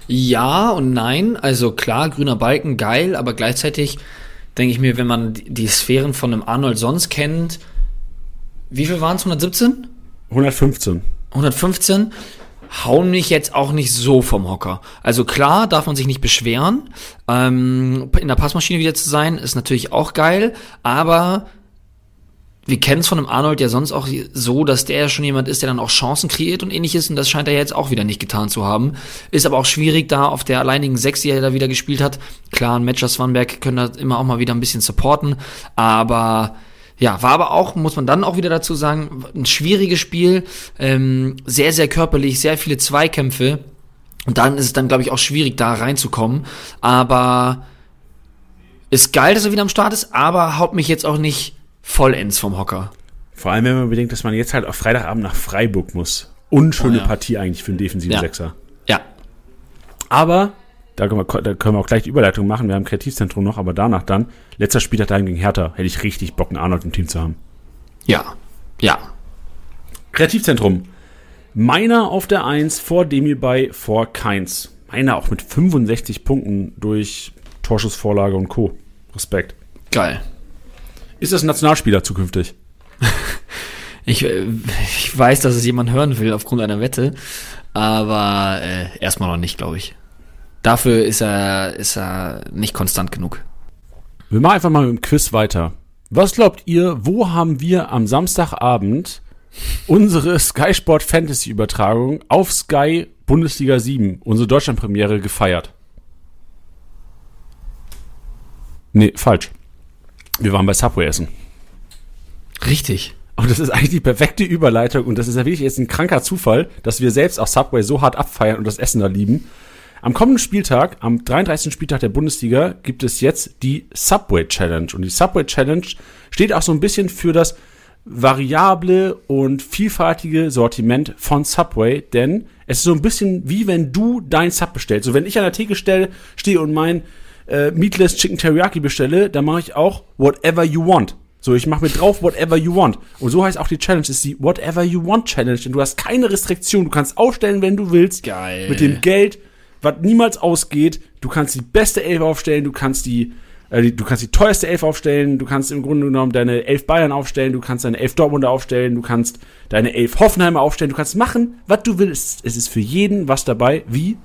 Ja und nein. Also klar, grüner Balken, geil, aber gleichzeitig denke ich mir, wenn man die- Sphären von einem Arnold sonst kennt, wie viel waren es? 117? 115. 115 hauen mich jetzt auch nicht so vom Hocker. Also klar, darf man sich nicht beschweren. Ähm, in der Passmaschine wieder zu sein, ist natürlich auch geil, aber wir kennen es von dem Arnold ja sonst auch so, dass der ja schon jemand ist, der dann auch Chancen kreiert und ähnliches und das scheint er jetzt auch wieder nicht getan zu haben. Ist aber auch schwierig da auf der alleinigen Sechs, die er da wieder gespielt hat. Klar, ein Matcher Swanberg können da immer auch mal wieder ein bisschen supporten, aber ja, war aber auch, muss man dann auch wieder dazu sagen, ein schwieriges Spiel, ähm, sehr, sehr körperlich, sehr viele Zweikämpfe. Und dann ist es dann, glaube ich, auch schwierig, da reinzukommen. Aber ist geil, dass er wieder am Start ist, aber haut mich jetzt auch nicht vollends vom Hocker. Vor allem, wenn man bedenkt, dass man jetzt halt auf Freitagabend nach Freiburg muss. Unschöne Oh ja. Partie eigentlich für einen defensiven Ja. Sechser. Ja, Aber, da können, wir, da können wir auch gleich die Überleitung machen. Wir haben Kreativzentrum noch, aber danach dann. Letzter Spieltag daheim gegen Hertha. Hätte ich richtig Bock, einen Arnold im Team zu haben. ja, ja. Kreativzentrum. Meiner auf der 1 vor Demi bei vor Keins. Meiner auch mit 65 Punkten durch Torschussvorlage und Co. Respekt. Geil. Ist das ein Nationalspieler zukünftig? [laughs] Ich, äh, ich weiß, dass es jemand hören will aufgrund einer Wette, aber äh, erstmal noch nicht, glaube ich. Dafür ist er, ist er nicht konstant genug. Wir machen einfach mal mit dem Quiz weiter. Was glaubt ihr, wo haben wir am Samstagabend unsere [laughs] Sky Sport Fantasy Übertragung auf Sky Bundesliga 7, unsere Deutschlandpremiere gefeiert? Nee, falsch. Wir waren bei Subway essen. Richtig. Und das ist eigentlich die perfekte Überleitung und das ist ja wirklich jetzt ein kranker Zufall, dass wir selbst auch Subway so hart abfeiern und das Essen da lieben. Am kommenden Spieltag, am 33. Spieltag der Bundesliga, gibt es jetzt die Subway Challenge. Und die Subway Challenge steht auch so ein bisschen für das variable und vielfältige Sortiment von Subway, denn es ist so ein bisschen wie wenn du dein Sub bestellst. So wenn ich an der Theke stelle, stehe und mein äh, Meatless Chicken Teriyaki bestelle, dann mache ich auch whatever you want. So, ich mache mit drauf whatever you want. Und so heißt auch die Challenge, ist die whatever you want Challenge. Denn du hast keine Restriktion. Du kannst aufstellen, wenn du willst. Geil. Mit dem Geld, was niemals ausgeht. Du kannst die beste Elf aufstellen. Du kannst die, äh, die, du kannst die teuerste Elf aufstellen. Du kannst im Grunde genommen deine Elf Bayern aufstellen. Du kannst deine Elf Dortmunder aufstellen. Du kannst deine Elf Hoffenheimer aufstellen. Du kannst machen, was du willst. Es ist für jeden was dabei, wie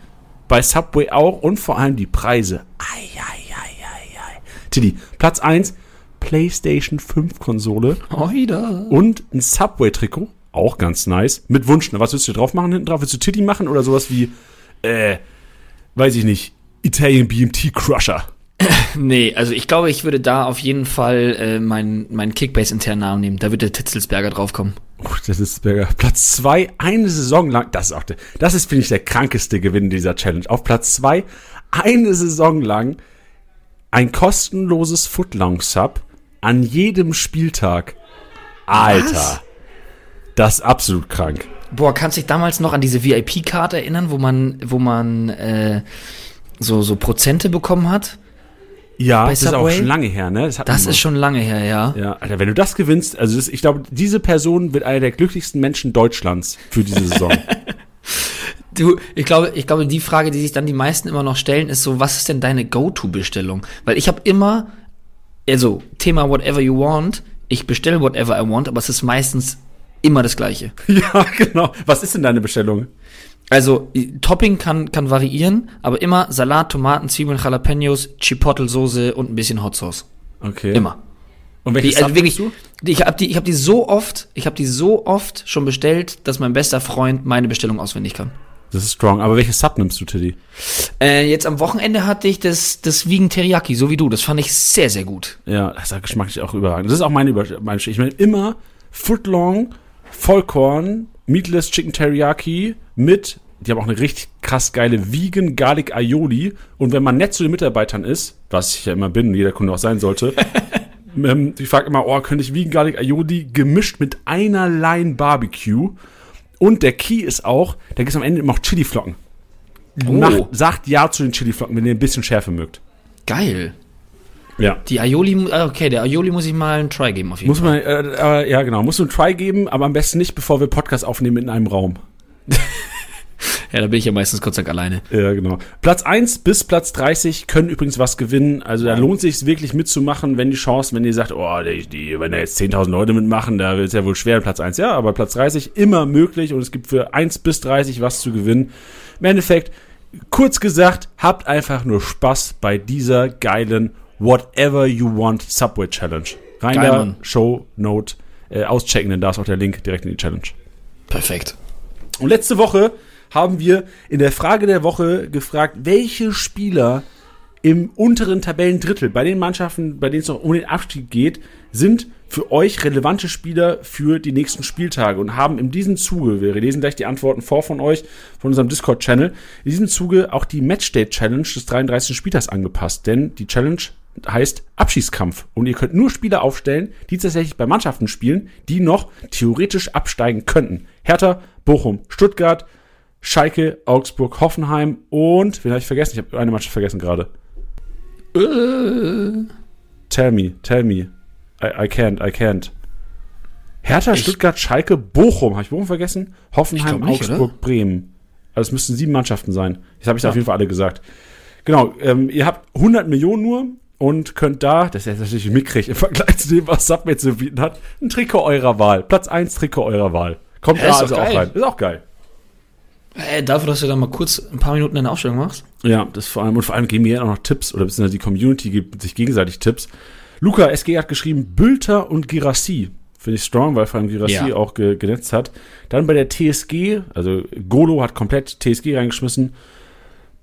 bei Subway auch. Und vor allem die Preise. Ei, ei, ei, ei, ei. Tilly, Platz 1, PlayStation 5 Konsole Oida. und ein Subway-Trikot. Auch ganz nice. Mit Wunsch. Was willst du drauf machen hinten drauf? Willst du Titty machen oder sowas wie, äh, weiß ich nicht, Italian BMT Crusher? [laughs] Nee, also ich glaube, ich würde da auf jeden Fall äh, meinen mein Kickbase-internen Namen nehmen. Da wird der Titzelsberger draufkommen. Oh, das ist Berger. Platz 2, eine Saison lang. Das ist auch der, das ist, finde ich, der krankeste Gewinn dieser Challenge. Auf Platz 2, eine Saison lang ein kostenloses Footlong-Sub an jedem Spieltag. Alter. Was? Das ist absolut krank. Boah, kannst du dich damals noch an diese VIP-Karte erinnern, wo man, wo man äh, so, so Prozente bekommen hat? Ja, das ist auch schon lange her, ne? Das man- ist schon lange her, ja. Ja, Alter, wenn du das gewinnst, also das, ich glaube, diese Person wird einer der glücklichsten Menschen Deutschlands für diese Saison. [laughs] Du, ich glaube, ich glaube, die Frage, die sich dann die meisten immer noch stellen, ist so, was ist denn deine Go-To-Bestellung? Weil ich habe immer, also Thema whatever you want, ich bestelle whatever I want, aber es ist meistens immer das Gleiche. [laughs] ja, genau. Was ist denn deine Bestellung? Also Topping kann kann variieren, aber immer Salat, Tomaten, Zwiebeln, Jalapenos, Chipotle-Soße und ein bisschen Hot Sauce. Okay. Immer. Und welche Die, also Sub wirklich, nimmst die, ich habe die, ich hab die so oft, ich habe die so oft schon bestellt, dass mein bester Freund meine Bestellung auswendig kann. Das ist strong. Aber welche Sub nimmst du, Tiddy? Äh, jetzt am Wochenende hatte ich das, das Vegan Teriyaki, so wie du. Das fand ich sehr, sehr gut. Ja, das ist geschmacklich auch überragend. Das ist auch meine Über meine Ich meine immer Footlong, Vollkorn, Meatless Chicken Teriyaki mit, die haben auch eine richtig krass geile Vegan Garlic Aioli. Und wenn man nett zu den Mitarbeitern ist, was ich ja immer bin, jeder Kunde auch sein sollte, [laughs] ähm, ich frage immer, oh, könnte ich Vegan Garlic Aioli gemischt mit einer Line Barbecue Und der Key ist auch, da gibt es am Ende immer auch Chiliflocken. Oh. Macht, sagt Ja zu den Chiliflocken, wenn ihr ein bisschen Schärfe mögt. Geil. Ja. Die Aioli, ah, okay, der Aioli muss ich mal einen Try geben auf jeden Muss man, äh, äh, ja genau, musst du einen Try geben, aber am besten nicht, bevor wir Podcast aufnehmen in einem Raum. [laughs] Ja, da bin ich ja meistens Gott sei Dank alleine. Ja, genau. Platz 1 bis Platz 30 können übrigens was gewinnen. Also da lohnt sich wirklich mitzumachen, wenn die Chance, wenn ihr sagt, oh, die, die, wenn da jetzt 10.000 Leute mitmachen, da wird es ja wohl schwer, Platz 1. Ja, aber Platz 30 immer möglich und es gibt für 1 bis 30 was zu gewinnen. Im Endeffekt, kurz gesagt, habt einfach nur Spaß bei dieser geilen Whatever You Want Subway Challenge. Rein Geil, da. Show Note, äh, auschecken, denn da ist auch der Link direkt in die Challenge. Perfekt. Und letzte Woche haben wir in der Frage der Woche gefragt, welche Spieler im unteren Tabellendrittel bei den Mannschaften, bei denen es noch um den Abstieg geht, sind für euch relevante Spieler für die nächsten Spieltage und haben in diesem Zuge, wir lesen gleich die Antworten vor von euch, von unserem Discord-Channel, in diesem Zuge auch die Matchday-Challenge des 33. Spieltags angepasst, denn die Challenge heißt Abschießkampf und ihr könnt nur Spieler aufstellen, die tatsächlich bei Mannschaften spielen, die noch theoretisch absteigen könnten. Hertha, Bochum, Stuttgart, Schalke, Augsburg, Hoffenheim und, wen habe ich vergessen? Ich habe eine Mannschaft vergessen gerade. Tell me, tell me. I, I can't, I can't. Hertha, Ich- Stuttgart, Schalke, Bochum. Habe ich Bochum vergessen? Hoffenheim, nicht, Augsburg, Bremen. Also es müssten sieben Mannschaften sein. Das habe ich da auf jeden Fall alle gesagt. Genau, ähm, ihr habt 100 Millionen nur und könnt da, das ist jetzt natürlich mitkriegt im Vergleich zu dem, was Subway zu bieten hat, ein Trikot eurer Wahl. Platz 1 Trikot eurer Wahl. Kommt Ja, da also auch rein. Ist auch geil. Äh, dafür, dass du da mal kurz ein paar Minuten deine Aufstellung machst. Ja, das vor allem, und vor allem geben wir ja auch noch Tipps, oder beziehungsweise die Community gibt sich gegenseitig Tipps. Luca SG hat geschrieben, Bülter und Girassi. Finde ich strong, weil vor allem Girassi Ja. auch ge genetzt hat. Dann bei der TSG, also Golo hat komplett TSG reingeschmissen.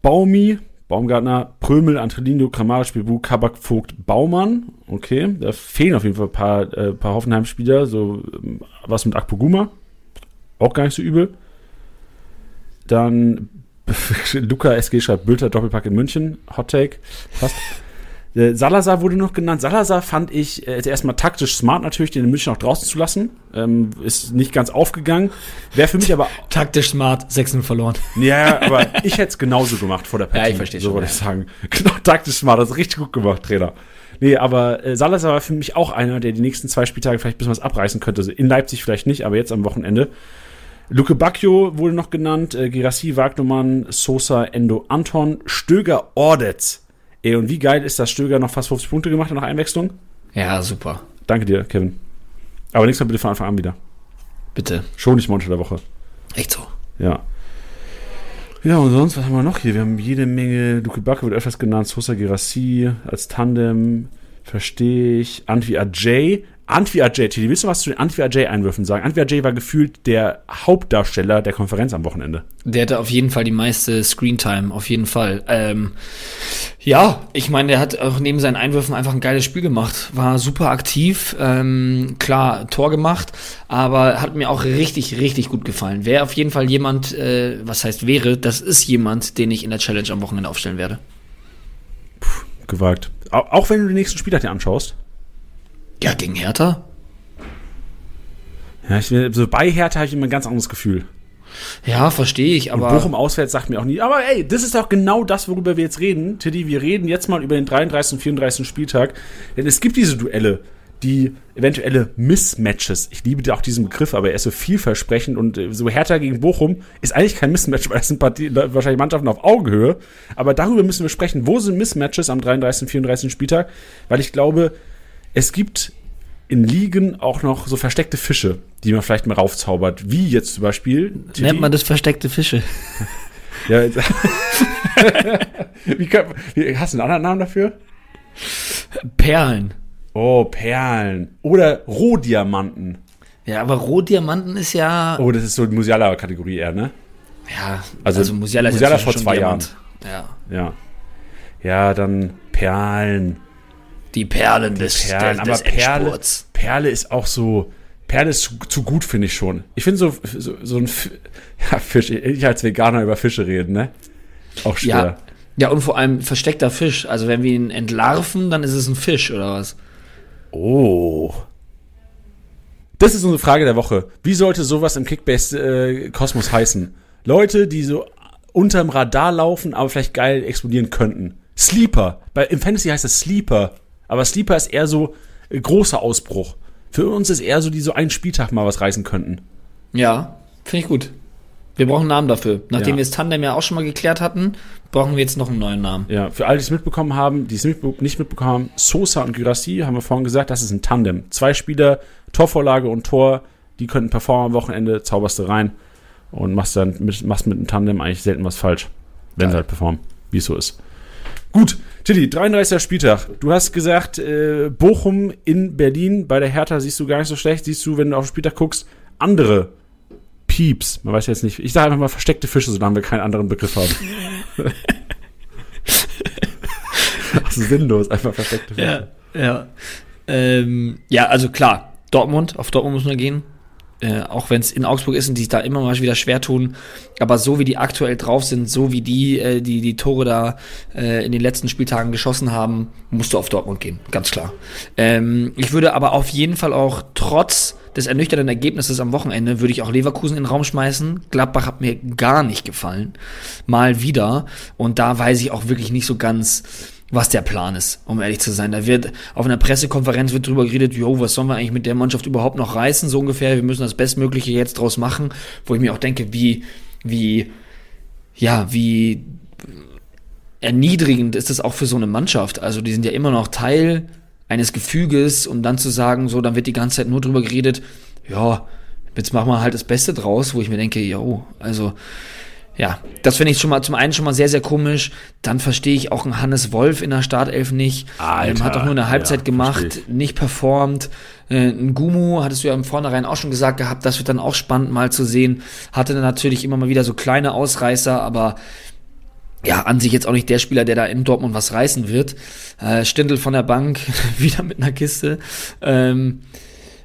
Baumi, Baumgartner, Prömel, Antrelino, Kramaric, Bebu, Kabak, Vogt, Baumann. Okay, da fehlen auf jeden Fall ein paar, äh, paar Hoffenheim-Spieler, so ähm, was mit Akpoguma. Auch gar nicht so übel. Dann [laughs] Luca SG schreibt Bülter Doppelpack in München. Hot Take. Passt. Äh, Salazar wurde noch genannt. Salazar fand ich äh, erstmal taktisch smart natürlich, den in München auch draußen zu lassen. Ähm, ist nicht ganz aufgegangen. Wäre für mich aber. [laughs] Taktisch smart, 6 verloren. Ja, aber [laughs] ich hätte es genauso gemacht vor der Partie. Ja, ich verstehe So schon, wollte ja. ich sagen. [laughs] Genau, taktisch smart. Das ist richtig gut gemacht, Trainer. Nee, aber äh, Salazar war für mich auch einer, der die nächsten zwei Spieltage vielleicht ein bisschen was abreißen könnte. Also in Leipzig vielleicht nicht, aber jetzt am Wochenende. Luke Bacchio wurde noch genannt, äh, Girassi, Wagnermann, Sosa, Endo, Anton, Stöger, Ordetz. Ey, und wie geil ist, dass Stöger noch fast 50 Punkte gemacht hat nach Einwechslung? Ja, super. Danke dir, Kevin. Aber nächstes Mal bitte von Anfang an wieder. Bitte. Schon nicht mal unter der Woche. Echt so. Ja. Ja, und sonst, was haben wir noch hier? Wir haben jede Menge, Luke Bacchio wird öfters genannt, Sosa, Girassi als Tandem, verstehe ich. Antwi Ajay. Antwi Ajay, Tilly, willst du was zu den Antwi Ajay-Einwürfen sagen? Antwi Ajay war gefühlt der Hauptdarsteller der Konferenz am Wochenende. Der hatte auf jeden Fall die meiste Screentime, auf jeden Fall. Ähm, ja, ich meine, der hat auch neben seinen Einwürfen einfach ein geiles Spiel gemacht. War super aktiv, ähm, klar, Tor gemacht, aber hat mir auch richtig, richtig gut gefallen. Wäre auf jeden Fall jemand, äh, was heißt wäre, das ist jemand, den ich in der Challenge am Wochenende aufstellen werde. Gewagt. Au- Auch wenn du den nächsten Spieltag dir anschaust. Ja, gegen Hertha? Ja, ich, so bei Hertha habe ich immer ein ganz anderes Gefühl. Ja, verstehe ich, Und aber. Bochum auswärts sagt mir auch nie. Aber ey, das ist doch genau das, worüber wir jetzt reden. Tiddy, wir reden jetzt mal über den 33. und 34. Spieltag. Denn es gibt diese Duelle, die eventuelle Mismatches. Ich liebe auch diesen Begriff, aber er ist so vielversprechend. Und äh, so Hertha gegen Bochum ist eigentlich kein Mismatch, [laughs] weil das sind Partien, wahrscheinlich Mannschaften auf Augenhöhe. Aber darüber müssen wir sprechen. Wo sind Mismatches am 33. und 34. Spieltag? Weil ich glaube, es gibt in Ligen auch noch so versteckte Fische, die man vielleicht mal raufzaubert. Wie jetzt zum Beispiel. Nennt man das versteckte Fische? [laughs] ja. [laughs] wie, kann, wie, hast du einen anderen Namen dafür? Perlen. Oh, Perlen. Oder Rohdiamanten. Ja, aber Rohdiamanten ist ja. Oh, das ist so die Musiala-Kategorie eher, ne? Ja, Also, also, Musiala ist Musiala inzwischen vor schon zwei Diamant. Ja. Ja. Ja, dann Perlen. Die Perlen des, Perlen. des, Aber des Perle, Endspurts. Perle ist auch so. Perle ist zu, zu gut, finde ich schon. Ich finde so, so, so ein [laughs] ja, Fisch. Ich als Veganer über Fische reden, ne? Auch schwer. Ja. ja, und vor allem versteckter Fisch. Also wenn wir ihn entlarven, dann ist es ein Fisch oder was? Oh. Das ist unsere Frage der Woche. Wie sollte sowas im Kickbase-Kosmos heißen? Leute, die so unterm Radar laufen, aber vielleicht geil explodieren könnten. Sleeper. Bei, Im Fantasy heißt das Sleeper. Aber Sleeper ist eher so äh, großer Ausbruch. Für uns ist eher so, die so einen Spieltag mal was reißen könnten. Ja, finde ich gut. Wir brauchen einen Namen dafür. Nachdem Ja. wir das Tandem ja auch schon mal geklärt hatten, brauchen wir jetzt noch einen neuen Namen. Ja, für alle, die es mitbekommen haben, die es nicht mitbekommen haben, Sosa und Gyrassi, haben wir vorhin gesagt, das ist ein Tandem. Zwei Spieler, Torvorlage und Tor, die könnten performen am Wochenende, zauberst du rein und machst dann mit, machst mit einem Tandem eigentlich selten was falsch, wenn sie Geil. halt performen, wie es so ist. Gut, Tilly, 33. Spieltag. Du hast gesagt, äh, Bochum in Berlin, bei der Hertha siehst du gar nicht so schlecht. Siehst du, wenn du auf den Spieltag guckst, andere Pieps. Man weiß jetzt nicht. Ich sage einfach mal versteckte Fische, solange wir keinen anderen Begriff haben. [laughs] das ist sinnlos, einfach versteckte Fische. Ja, ja. Ähm, ja, also klar, Dortmund, auf Dortmund muss man gehen. Äh, auch wenn es in Augsburg ist und die sich da immer mal wieder schwer tun. Aber so wie die aktuell drauf sind, so wie die, äh, die die Tore da äh, in den letzten Spieltagen geschossen haben, musst du auf Dortmund gehen, ganz klar. Ähm, ich würde aber auf jeden Fall auch trotz des ernüchternden Ergebnisses am Wochenende, würde ich auch Leverkusen in den Raum schmeißen. Gladbach hat mir gar nicht gefallen. Mal wieder. Und da weiß ich auch wirklich nicht so ganz, was der Plan ist, um ehrlich zu sein. Da wird auf einer Pressekonferenz wird drüber geredet, jo, was sollen wir eigentlich mit der Mannschaft überhaupt noch reißen, so ungefähr. Wir müssen das Bestmögliche jetzt draus machen, wo ich mir auch denke, wie, wie, ja, wie erniedrigend ist das auch für so eine Mannschaft. Also die sind ja immer noch Teil eines Gefüges und dann zu sagen, so, dann wird die ganze Zeit nur drüber geredet, ja, jetzt machen wir halt das Beste draus, wo ich mir denke, jo, also ja, das finde ich schon mal zum einen schon mal sehr, sehr komisch. Dann verstehe ich auch einen Hannes Wolf in der Startelf nicht. Alter, ähm, hat auch nur eine Halbzeit ja, gemacht, verstehe nicht performt. Äh, ein Gumu, hattest du ja im Vornherein auch schon gesagt gehabt, das wird dann auch spannend mal zu sehen. Hatte dann natürlich immer mal wieder so kleine Ausreißer, aber ja, an sich jetzt auch nicht der Spieler, der da in Dortmund was reißen wird. Äh, Stindl von der Bank, [laughs] wieder mit einer Kiste. Ähm,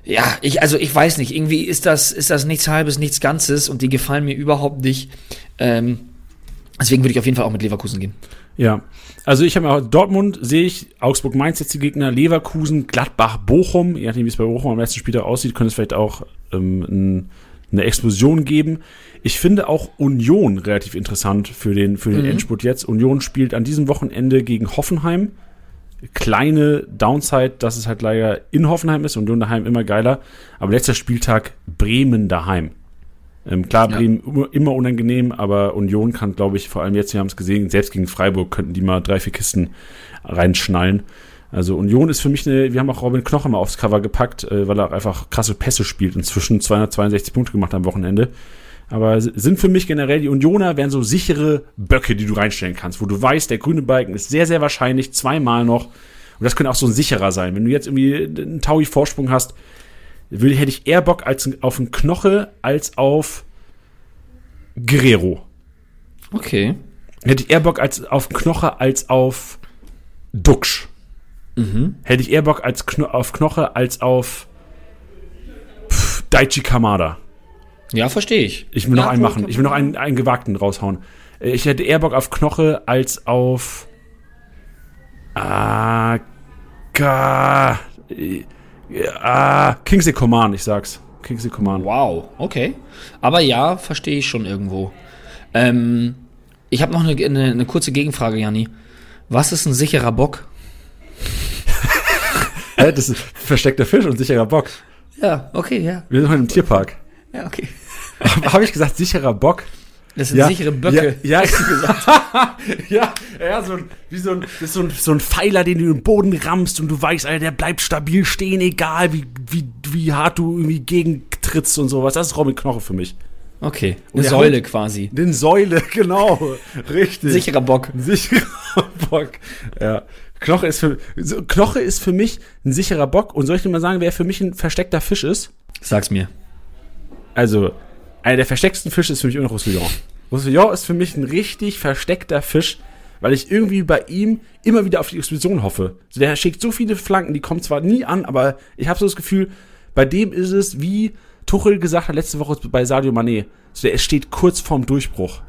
ja, ich, also ich weiß nicht, irgendwie ist das, ist das nichts halbes, nichts Ganzes und die gefallen mir überhaupt nicht. Ähm, deswegen würde ich auf jeden Fall auch mit Leverkusen gehen. Ja, also ich habe auch Dortmund sehe ich, Augsburg Mainz jetzt die Gegner, Leverkusen, Gladbach, Bochum, je nachdem wie es bei Bochum am letzten Spieltag aussieht, könnte es vielleicht auch ähm, ein, eine Explosion geben. Ich finde auch Union relativ interessant für den für den Endspurt jetzt. Union spielt an diesem Wochenende gegen Hoffenheim. Kleine Downside, dass es halt leider in Hoffenheim ist, Union daheim immer geiler. Aber letzter Spieltag Bremen daheim. Ähm, klar. Bremen immer, immer unangenehm, aber Union kann, glaube ich, vor allem jetzt, wir haben es gesehen, selbst gegen Freiburg könnten die mal drei, vier Kisten reinschnallen. Also Union ist für mich eine, wir haben auch Robin Knoche mal aufs Cover gepackt, äh, weil er einfach krasse Pässe spielt, inzwischen 262 Punkte gemacht am Wochenende. Aber sind für mich generell, die Unioner wären so sichere Böcke, die du reinstellen kannst, wo du weißt, der grüne Balken ist sehr, sehr wahrscheinlich zweimal noch. Und das könnte auch so ein sicherer sein. Wenn du jetzt irgendwie einen Taui-Vorsprung hast, würde, hätte ich eher Bock als auf einen Knoche als auf Guerrero. Okay. Hätte ich eher Bock als auf Knoche als auf Duxch. Hätte ich eher Bock als Kno auf Knoche als auf Daichi Kamada. Ja, verstehe ich. Ich will noch Ja, einen voll- machen. Ich will noch einen, einen gewagten raushauen. Äh, Ich hätte eher Bock auf Knoche als auf. Ah. Äh, ah Kingsley Coman, ich sag's. Kingsley Coman. Wow, okay. Aber ja, verstehe ich schon irgendwo. Ähm, ich habe noch eine, eine, eine kurze Gegenfrage, Janni. Was ist ein sicherer Bock? [laughs] Hä, das ist versteckter Fisch und sicherer Bock. Ja, okay, ja. Wir sind heute im Tierpark. Ja, okay. Habe ich gesagt, sicherer Bock? Das sind sichere Böcke. Ja, ja, [laughs] ja, ja so, ein, wie so, ein, das ist so, ein, so ein Pfeiler, den du in den Boden rammst und du weißt, Alter, der bleibt stabil stehen, egal wie, wie, wie hart du irgendwie gegentrittst und sowas. Das ist Robin Knoche für mich. Okay, eine Säule quasi. Den Säule, [laughs] genau. Richtig. Sicherer Bock. Ein sicherer [laughs] Bock. Ja. Knoche ist für, Knoche ist für mich ein sicherer Bock. Und soll ich dir mal sagen, wer für mich ein versteckter Fisch ist? Sag's mir. Also, einer der verstecktesten Fische ist für mich immer noch Roussillon. Roussillon ist für mich ein richtig versteckter Fisch, weil ich irgendwie bei ihm immer wieder auf die Explosion hoffe. So, der schickt so viele Flanken, die kommen zwar nie an, aber ich habe so das Gefühl, bei dem ist es, wie Tuchel gesagt hat letzte Woche bei Sadio Mané, so, der steht kurz vorm Durchbruch.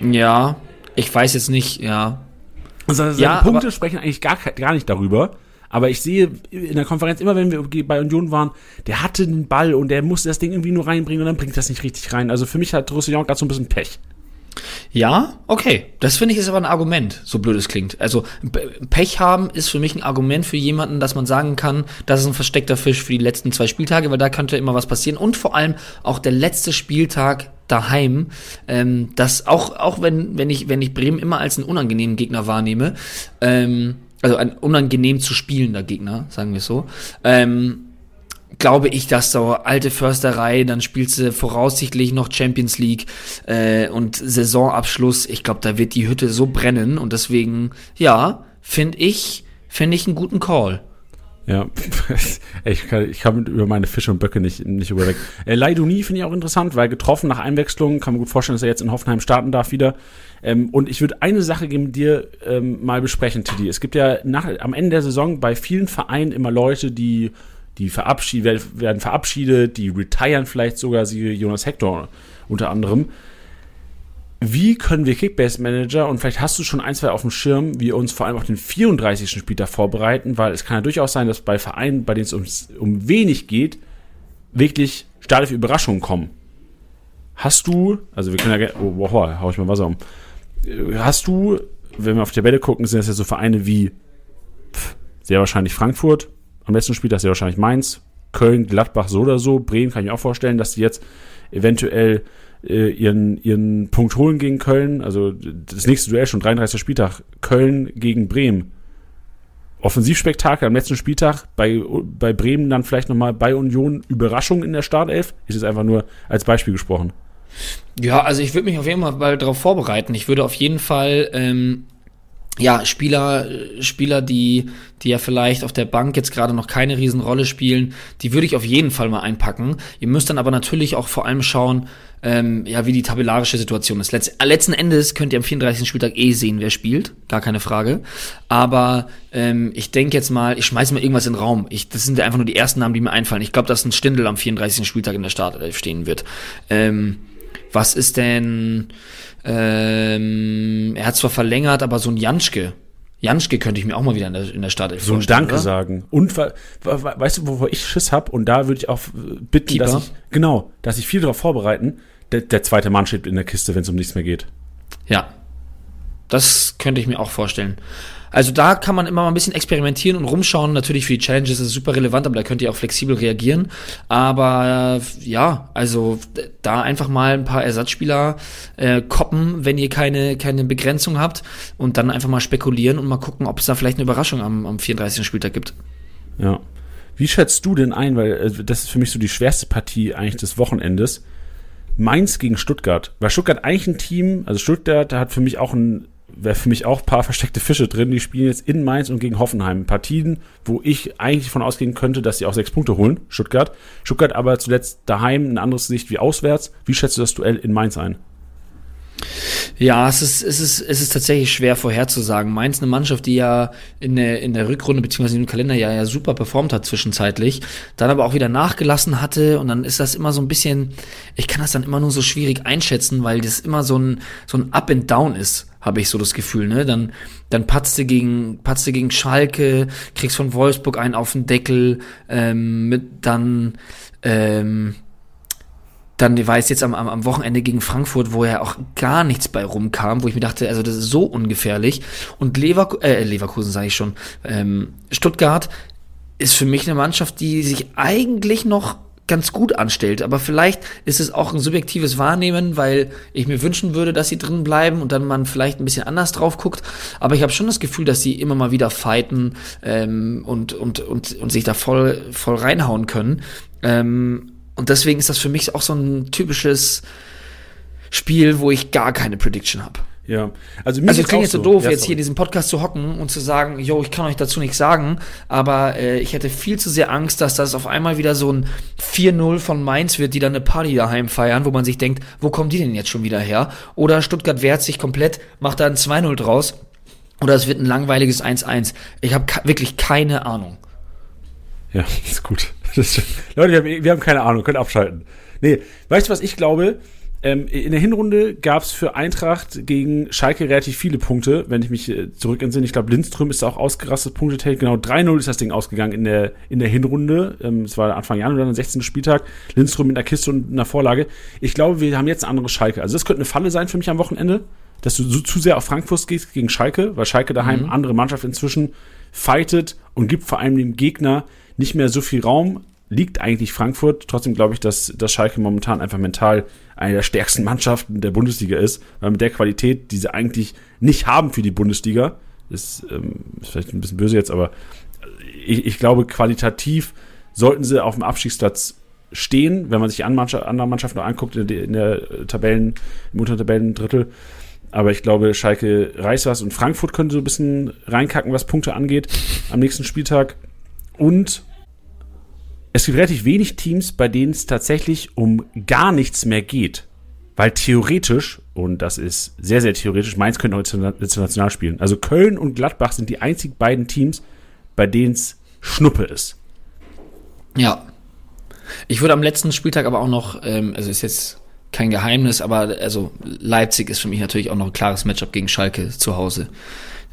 Ja, ich weiß jetzt nicht, ja. Also seine Ja, Punkte sprechen eigentlich gar, gar nicht darüber, Aber ich sehe in der Konferenz, immer wenn wir bei Union waren, der hatte den Ball und der musste das Ding irgendwie nur reinbringen und dann bringt das nicht richtig rein. Also für mich hat Roussillon gerade so ein bisschen Pech. Ja, okay. Das finde ich ist aber ein Argument, so blöd es klingt. Also Pech haben ist für mich ein Argument für jemanden, dass man sagen kann, das ist ein versteckter Fisch für die letzten zwei Spieltage, weil da könnte immer was passieren. Und vor allem auch der letzte Spieltag daheim, ähm, das auch, auch wenn, wenn ich, wenn ich Bremen immer als einen unangenehmen Gegner wahrnehme, ähm, also ein unangenehm zu spielender Gegner, sagen wir so, ähm, glaube ich, dass so alte Försterei, dann spielst du voraussichtlich noch Champions League äh, und Saisonabschluss. Ich glaube, da wird die Hütte so brennen und deswegen, ja, finde ich, finde ich einen guten Call. Ja, [laughs] ich kann, ich kann über meine Fische und Böcke nicht, nicht überweg. Äh, Leiduni finde ich auch interessant, weil getroffen nach Einwechslung, kann man gut vorstellen, dass er jetzt in Hoffenheim starten darf wieder. Ähm, und ich würde eine Sache mit dir ähm, mal besprechen, Tidi. Es gibt ja nach, am Ende der Saison bei vielen Vereinen immer Leute, die die verabschiedet, werden verabschiedet, die retiren vielleicht sogar, sie Jonas Hector unter anderem. Wie können wir Kickbase Manager und vielleicht hast du schon ein, zwei auf dem Schirm, wir uns vor allem auf den 34. Spieltag vorbereiten, weil es kann ja durchaus sein, dass bei Vereinen, bei denen es ums, um wenig geht, wirklich starke Überraschungen kommen. Hast du, also wir können ja, oh, wow, hau ich mal Wasser um. Hast du, wenn wir auf die Tabelle gucken, sind das ja so Vereine wie pff, sehr wahrscheinlich Frankfurt, am letzten ist ja wahrscheinlich Mainz, Köln, Gladbach so oder so. Bremen kann ich mir auch vorstellen, dass die jetzt eventuell äh, ihren, ihren Punkt holen gegen Köln. Also das nächste Duell schon 33. Spieltag. Köln gegen Bremen. Offensivspektakel am letzten Spieltag. Bei, bei Bremen dann vielleicht nochmal bei Union Überraschung in der Startelf. Ist es einfach nur als Beispiel gesprochen. Ja, also ich würde mich auf jeden Fall darauf vorbereiten. Ich würde auf jeden Fall ähm, ja, Spieler, Spieler, die, die ja vielleicht auf der Bank jetzt gerade noch keine Riesenrolle spielen, die würde ich auf jeden Fall mal einpacken. Ihr müsst dann aber natürlich auch vor allem schauen, ähm, ja, wie die tabellarische Situation ist. Letz letzten Endes könnt ihr am 34. Spieltag eh sehen, wer spielt, gar keine Frage. Aber ähm, ich denke jetzt mal, ich schmeiße mal irgendwas in den Raum. Ich, das sind einfach nur die ersten Namen, die mir einfallen. Ich glaube, dass ein Stindel am 34. Spieltag in der Startelf stehen wird. Ähm, was ist denn ähm, er hat zwar verlängert, aber so ein Janschke, Janschke könnte ich mir auch mal wieder in der, in der Startelf So ein Danke oder? sagen. Und weißt du, wovor ich Schiss habe? Und da würde ich auch bitten, Keeper. dass ich, genau, dass ich viel darauf vorbereiten. Der, der zweite Mann steht in der Kiste, wenn es um nichts mehr geht. Ja. Das könnte ich mir auch vorstellen. Also da kann man immer mal ein bisschen experimentieren und rumschauen. Natürlich für die Challenges ist es super relevant, aber da könnt ihr auch flexibel reagieren. Aber äh, ja, also da einfach mal ein paar Ersatzspieler äh, koppen, wenn ihr keine, keine Begrenzung habt und dann einfach mal spekulieren und mal gucken, ob es da vielleicht eine Überraschung am, am 34. Spieltag gibt. Ja. Wie schätzt du denn ein, weil äh, das ist für mich so die schwerste Partie eigentlich des Wochenendes. Mainz gegen Stuttgart. Weil Stuttgart eigentlich ein Team, also Stuttgart hat für mich auch ein wäre für mich auch ein paar versteckte Fische drin. Die spielen jetzt in Mainz und gegen Hoffenheim. Partien, wo ich eigentlich davon ausgehen könnte, dass sie auch sechs Punkte holen, Stuttgart. Stuttgart aber zuletzt daheim ein anderes Gesicht wie auswärts. Wie schätzt du das Duell in Mainz ein? Ja, es ist, es ist, es ist tatsächlich schwer vorherzusagen. Mainz eine Mannschaft, die ja in der, in der Rückrunde beziehungsweise im Kalenderjahr ja super performt hat zwischenzeitlich, dann aber auch wieder nachgelassen hatte und dann ist das immer so ein bisschen, ich kann das dann immer nur so schwierig einschätzen, weil das immer so ein, so ein Up and Down ist habe ich so das Gefühl, ne? Dann, dann patzt du gegen, patzt du gegen Schalke, kriegst von Wolfsburg einen auf den Deckel, ähm, mit dann, ähm, dann war es jetzt am, am, am Wochenende gegen Frankfurt, wo ja auch gar nichts bei rumkam, wo ich mir dachte, also das ist so ungefährlich. Und Lever äh, Leverkusen sage ich schon, ähm, Stuttgart ist für mich eine Mannschaft, die sich eigentlich noch ganz gut anstellt. Aber vielleicht ist es auch ein subjektives Wahrnehmen, weil ich mir wünschen würde, dass sie drin bleiben und dann man vielleicht ein bisschen anders drauf guckt. Aber ich habe schon das Gefühl, dass sie immer mal wieder fighten ähm, und, und, und, und sich da voll, voll reinhauen können. Ähm, und deswegen ist das für mich auch so ein typisches Spiel, wo ich gar keine Prediction habe. Ja, also mir also es klingt jetzt so doof, ja, jetzt hier in diesem Podcast zu hocken und zu sagen, yo, ich kann euch dazu nichts sagen, aber äh, ich hätte viel zu sehr Angst, dass das auf einmal wieder so ein 4-0 von Mainz wird, die dann eine Party daheim feiern, wo man sich denkt, wo kommen die denn jetzt schon wieder her? Oder Stuttgart wehrt sich komplett, macht da ein 2-0 draus. Oder es wird ein langweiliges 1-1. Ich habe wirklich keine Ahnung. Ja, [laughs] ist gut. Ist, Leute, wir haben, wir haben keine Ahnung, können abschalten. Nee, weißt du, was ich glaube? Ähm, in der Hinrunde gab es für Eintracht gegen Schalke relativ viele Punkte, wenn ich mich äh, zurück entsinne. Ich glaube, Lindström ist auch ausgerastet, Punkte Genau 3-0 ist das Ding ausgegangen in der, in der Hinrunde. Ähm, es war Anfang Januar, dann 16. Spieltag. Lindström mit einer Kiste und einer Vorlage. Ich glaube, wir haben jetzt eine andere Schalke. Also das könnte eine Falle sein für mich am Wochenende, dass du so, zu sehr auf Frankfurt gehst gegen Schalke, weil Schalke daheim mhm. andere Mannschaft inzwischen fightet und gibt vor allem dem Gegner nicht mehr so viel Raum liegt eigentlich Frankfurt. Trotzdem glaube ich, dass, dass Schalke momentan einfach mental eine der stärksten Mannschaften der Bundesliga ist, weil mit der Qualität, die sie eigentlich nicht haben für die Bundesliga, ist, ähm, ist vielleicht ein bisschen böse jetzt, aber ich, ich glaube, qualitativ sollten sie auf dem Abstiegsplatz stehen, wenn man sich andere Mannschaften noch anguckt in der, in der Tabellen, im Untertabellendrittel. Aber ich glaube, Schalke reißt was und Frankfurt könnte so ein bisschen reinkacken, was Punkte angeht am nächsten Spieltag. Und es gibt relativ wenig Teams, bei denen es tatsächlich um gar nichts mehr geht. Weil theoretisch, und das ist sehr, sehr theoretisch, Mainz könnte auch international spielen. Also Köln und Gladbach sind die einzigen beiden Teams, bei denen es Schnuppe ist. Ja. Ich würde am letzten Spieltag aber auch noch, ähm, also ist jetzt kein Geheimnis, aber also Leipzig ist für mich natürlich auch noch ein klares Matchup gegen Schalke zu Hause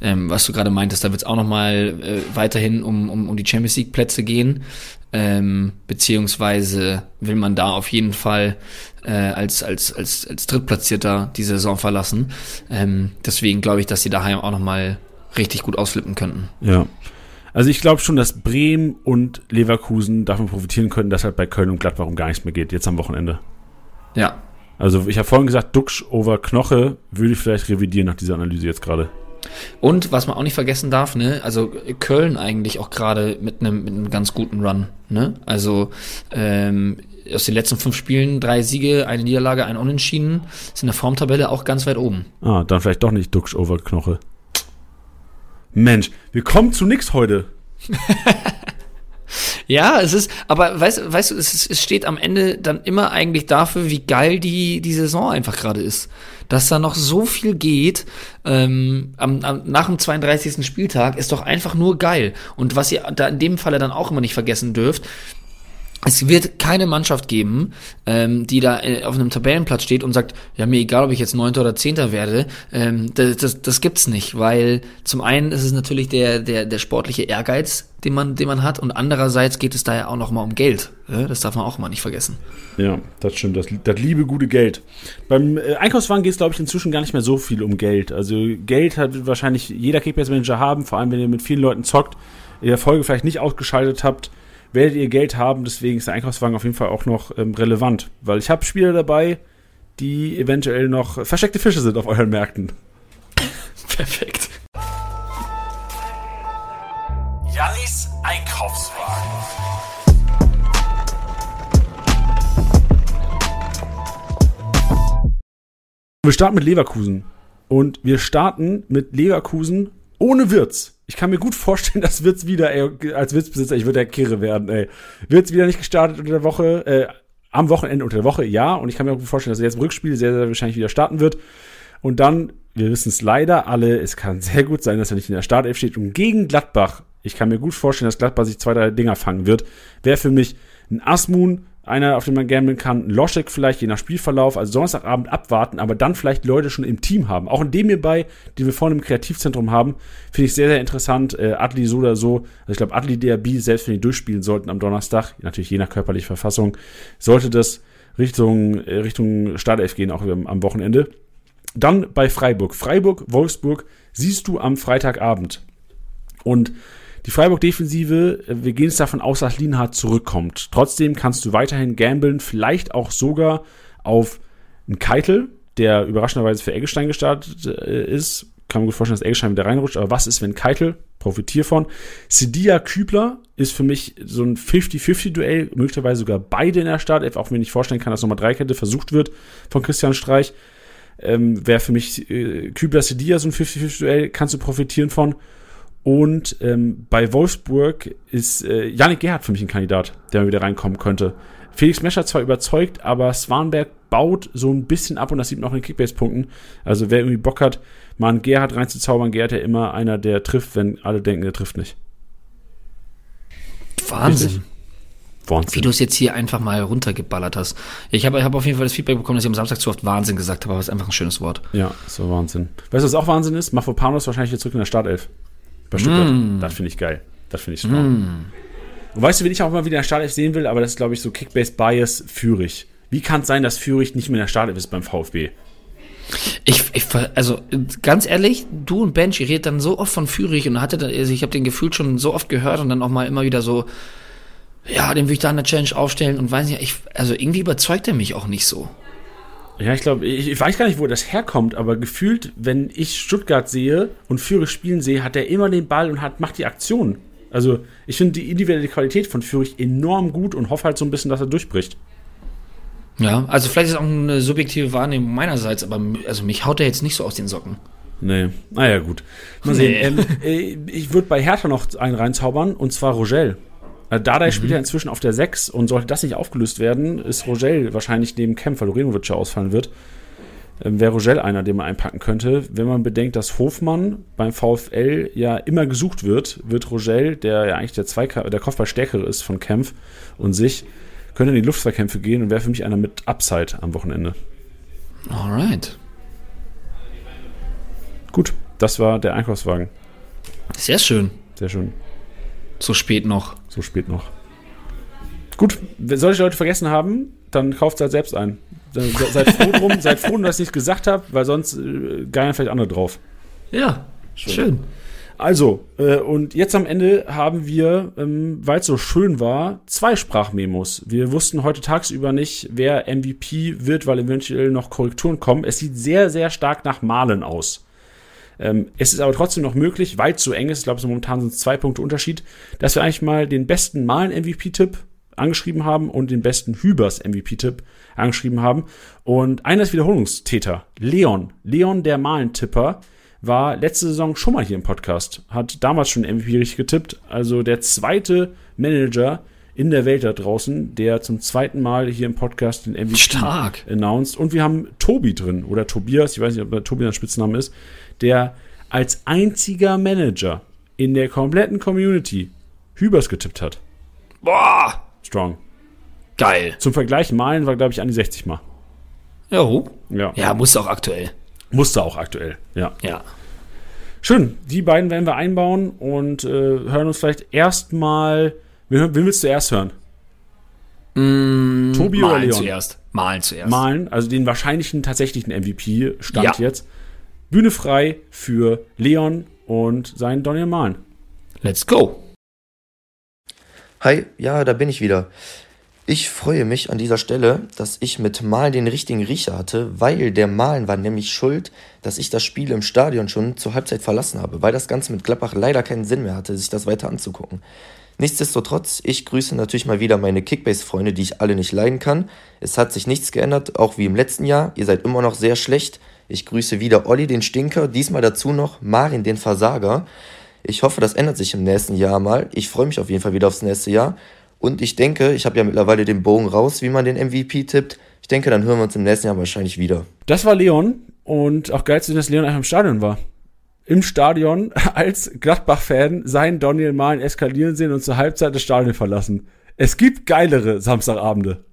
ähm, was du gerade meintest, da wird es auch nochmal äh, weiterhin um, um, um die Champions League Plätze gehen. Ähm, beziehungsweise will man da auf jeden Fall äh, als, als, als, als Drittplatzierter die Saison verlassen. Ähm, deswegen glaube ich, dass sie daheim auch nochmal richtig gut ausflippen könnten. Ja. Also ich glaube schon, dass Bremen und Leverkusen davon profitieren können, dass halt bei Köln und Gladbach um gar nichts mehr geht, jetzt am Wochenende. Ja. Also ich habe vorhin gesagt, Duxch over Knoche würde ich vielleicht revidieren nach dieser Analyse jetzt gerade. Und was man auch nicht vergessen darf, ne, also Köln eigentlich auch gerade mit einem mit einem ganz guten Run, ne? Also ähm, aus den letzten fünf Spielen drei Siege, eine Niederlage, ein Unentschieden, ist in der Formtabelle auch ganz weit oben. Ah, dann vielleicht doch nicht Duxch over Knoche. Mensch, wir kommen zu nix heute. [laughs] Ja, es ist, aber weißt, weißt du, es, es steht am Ende dann immer eigentlich dafür, wie geil die, die Saison einfach gerade ist. Dass da noch so viel geht, ähm, am, am, nach dem 32. Spieltag ist doch einfach nur geil. Und was ihr da in dem Falle dann auch immer nicht vergessen dürft, es wird keine Mannschaft geben, ähm, die da äh, auf einem Tabellenplatz steht und sagt, ja, mir egal, ob ich jetzt Neunter oder Zehnter werde, ähm, das, das, das gibt's nicht, weil zum einen ist es natürlich der, der, der sportliche Ehrgeiz, den man, den man hat und andererseits geht es da ja auch noch mal um Geld. Ja? Das darf man auch mal nicht vergessen. Ja, das stimmt, das, das liebe gute Geld. Beim äh, Einkaufswagen geht es, glaube ich, inzwischen gar nicht mehr so viel um Geld. Also Geld hat wahrscheinlich jeder Kickbase-Manager haben, vor allem wenn ihr mit vielen Leuten zockt, ihr der Folge vielleicht nicht ausgeschaltet habt, werdet ihr Geld haben. Deswegen ist der Einkaufswagen auf jeden Fall auch noch ähm, relevant. Weil ich habe Spieler dabei, die eventuell noch versteckte Fische sind auf euren Märkten. [laughs] Perfekt. Jannis Einkaufswagen. Wir starten mit Leverkusen. Und wir starten mit Leverkusen ohne Wirtz. Ich kann mir gut vorstellen, [laughs] dass Wirtz wieder, ey, als Wirzbesitzer, ich würde der Kirre werden, ey. Wirtz wieder nicht gestartet unter der Woche, äh, am Wochenende unter der Woche, ja. Und ich kann mir auch gut vorstellen, dass er jetzt im Rückspiel sehr, sehr wahrscheinlich wieder starten wird. Und dann, wir wissen es leider alle, es kann [laughs] sehr gut sein, dass er nicht in der Startelf steht. Und gegen Gladbach, ich kann mir gut vorstellen, dass Gladbach sich zwei, drei Dinger fangen wird, wäre für mich ein Asmun, einer, auf den man gambeln kann, Loschek vielleicht, je nach Spielverlauf, also Donnerstagabend abwarten, aber dann vielleicht Leute schon im Team haben. Auch in dem hierbei, die wir vorne im Kreativzentrum haben, finde ich sehr, sehr interessant. Äh, Adli so oder so, also ich glaube, Adli DRB, selbst wenn die durchspielen sollten am Donnerstag, natürlich je nach körperlicher Verfassung, sollte das Richtung, äh, Richtung Startelf gehen, auch am Wochenende. Dann bei Freiburg. Freiburg, Wolfsburg siehst du am Freitagabend. Und die Freiburg-Defensive, äh, wir gehen es davon aus, dass Lienhardt zurückkommt. Trotzdem kannst du weiterhin gambeln, vielleicht auch sogar auf einen Keitel, der überraschenderweise für Eggestein gestartet äh, ist. Kann man gut vorstellen, dass Eggestein wieder reinrutscht, aber was ist, wenn Keitel? Profitier von. Sidia Kübler ist für mich so ein 50-50-Duell, möglicherweise sogar beide in der Startelf, auch wenn ich vorstellen kann, dass nochmal Dreikette versucht wird von Christian Streich. Ähm, Wäre für mich äh, Kübler Sidia so ein 50-50-Duell, kannst du profitieren von. Und ähm, bei Wolfsburg ist äh, Yannick Gerhardt für mich ein Kandidat, der mal wieder reinkommen könnte. Felix Mescher zwar überzeugt, aber Swanberg baut so ein bisschen ab und das sieht man auch in den Kickbase-Punkten. Also wer irgendwie Bock hat, mal einen Gerhard reinzuzaubern, Gerhard ja immer einer, der trifft, wenn alle denken, der trifft nicht. Wahnsinn. Richtig? Wie Wahnsinn. du es jetzt hier einfach mal runtergeballert hast. Ich habe hab auf jeden Fall das Feedback bekommen, dass ich am Samstag zu oft Wahnsinn gesagt habe, aber es ist einfach ein schönes Wort. Ja, so Wahnsinn. Weißt du, was auch Wahnsinn ist? Mafropanos wahrscheinlich jetzt zurück in der Startelf. Bei Stuttgart. Das finde ich geil. Das finde ich strong. Und weißt du, wen ich auch mal wieder in der Startelf sehen will, aber das ist, glaube ich, so Kickbase-Bias Fürich. Wie kann es sein, dass Fürich nicht mehr in der Startelf ist beim VfB? Ich, ich also ganz ehrlich, du und Bench, ihr redet dann so oft von Fürich und hatte, also ich habe den Gefühl schon so oft gehört und dann auch mal immer wieder so, ja, den will ich da in der Challenge aufstellen und weiß nicht, ich, also irgendwie überzeugt er mich auch nicht so. Ja, ich glaube, ich, ich weiß gar nicht, wo das herkommt, aber gefühlt, wenn ich Stuttgart sehe und Fürich spielen sehe, hat er immer den Ball und hat, macht die Aktion. Also, ich finde die individuelle Qualität von Fürich enorm gut und hoffe halt so ein bisschen, dass er durchbricht. Ja, also vielleicht ist es auch eine subjektive Wahrnehmung meinerseits, aber also mich haut er jetzt nicht so aus den Socken. Nee, naja, gut. Mal Nee. sehen. Ähm, äh, ich würde bei Hertha noch einen reinzaubern, und zwar Rogel. Äh, Dardai spielt ja inzwischen auf der 6 und sollte das nicht aufgelöst werden, ist Rogel wahrscheinlich neben Kempf, weil Lorenovic ja ausfallen wird. Ähm, Wäre Rogel einer, den man einpacken könnte. Wenn man bedenkt, dass Hofmann beim VfL ja immer gesucht wird, wird Rogel, der ja eigentlich der, Zweika der Kopfballstärkere ist von Kempf und sich, könnte in die Luftverkämpfe gehen und wäre für mich einer mit Upside am Wochenende. Alright. Gut, das war der Einkaufswagen. Sehr schön. Sehr schön. So spät noch. So spät noch. Gut, solche Leute vergessen haben, dann kauft es halt selbst ein. Seid froh drum, [laughs] seid froh, dass ich es nicht gesagt habe, weil sonst äh, geiern vielleicht andere drauf. Ja, schön. Also, äh, und jetzt am Ende haben wir, ähm, weil es so schön war, zwei Sprachmemos. Wir wussten heute tagsüber nicht, wer MVP wird, weil eventuell noch Korrekturen kommen. Es sieht sehr, sehr stark nach Malen aus. Ähm, es ist aber trotzdem noch möglich, weil es so eng ist, ich glaube, so momentan sind es zwei Punkte Unterschied, dass wir eigentlich mal den besten Malen-MVP-Tipp angeschrieben haben und den besten Hübers MVP-Tipp angeschrieben haben. Und einer ist Wiederholungstäter, Leon. Leon, der Malentipper, war letzte Saison schon mal hier im Podcast, hat damals schon MVP richtig getippt. Also der zweite Manager in der Welt da draußen, der zum zweiten Mal hier im Podcast den MVP Stark. announced. Und wir haben Tobi drin oder Tobias, ich weiß nicht, ob der Tobi ein Spitzname ist, der als einziger Manager in der kompletten Community Hübers getippt hat. Boah, Strong. geil. Zum Vergleich, Malen war, glaube ich, an die 60 Mal. Jo. Ja. Ja, muss auch aktuell. Musste auch aktuell. Ja. Ja. Schön. Die beiden werden wir einbauen und äh, hören uns vielleicht erstmal. Wen, wen willst du erst hören? Tobi oder Malen Leon? zuerst. Malen zuerst. Malen, also den wahrscheinlichen tatsächlichen MVP stand Ja. jetzt. Bühne frei für Leon und seinen Daniel Malen. Let's go. Hi, ja, da bin ich wieder. Ich freue mich an dieser Stelle, dass ich mit Malen den richtigen Riecher hatte, weil der Malen war nämlich schuld, dass ich das Spiel im Stadion schon zur Halbzeit verlassen habe, weil das Ganze mit Gladbach leider keinen Sinn mehr hatte, sich das weiter anzugucken. Nichtsdestotrotz, ich grüße natürlich mal wieder meine Kickbase-Freunde, die ich alle nicht leiden kann. Es hat sich nichts geändert, auch wie im letzten Jahr. Ihr seid immer noch sehr schlecht. Ich grüße wieder Olli, den Stinker, diesmal dazu noch Marin, den Versager. Ich hoffe, das ändert sich im nächsten Jahr mal. Ich freue mich auf jeden Fall wieder aufs nächste Jahr. Und ich denke, ich habe ja mittlerweile den Bogen raus, wie man den MVP tippt. Ich denke, dann hören wir uns im nächsten Jahr wahrscheinlich wieder. Das war Leon und auch geil zu sehen, dass Leon einfach im Stadion war. Im Stadion [laughs] als Gladbach-Fan seinen Daniel Malen eskalieren sehen und zur Halbzeit das Stadion verlassen. Es gibt geilere Samstagabende.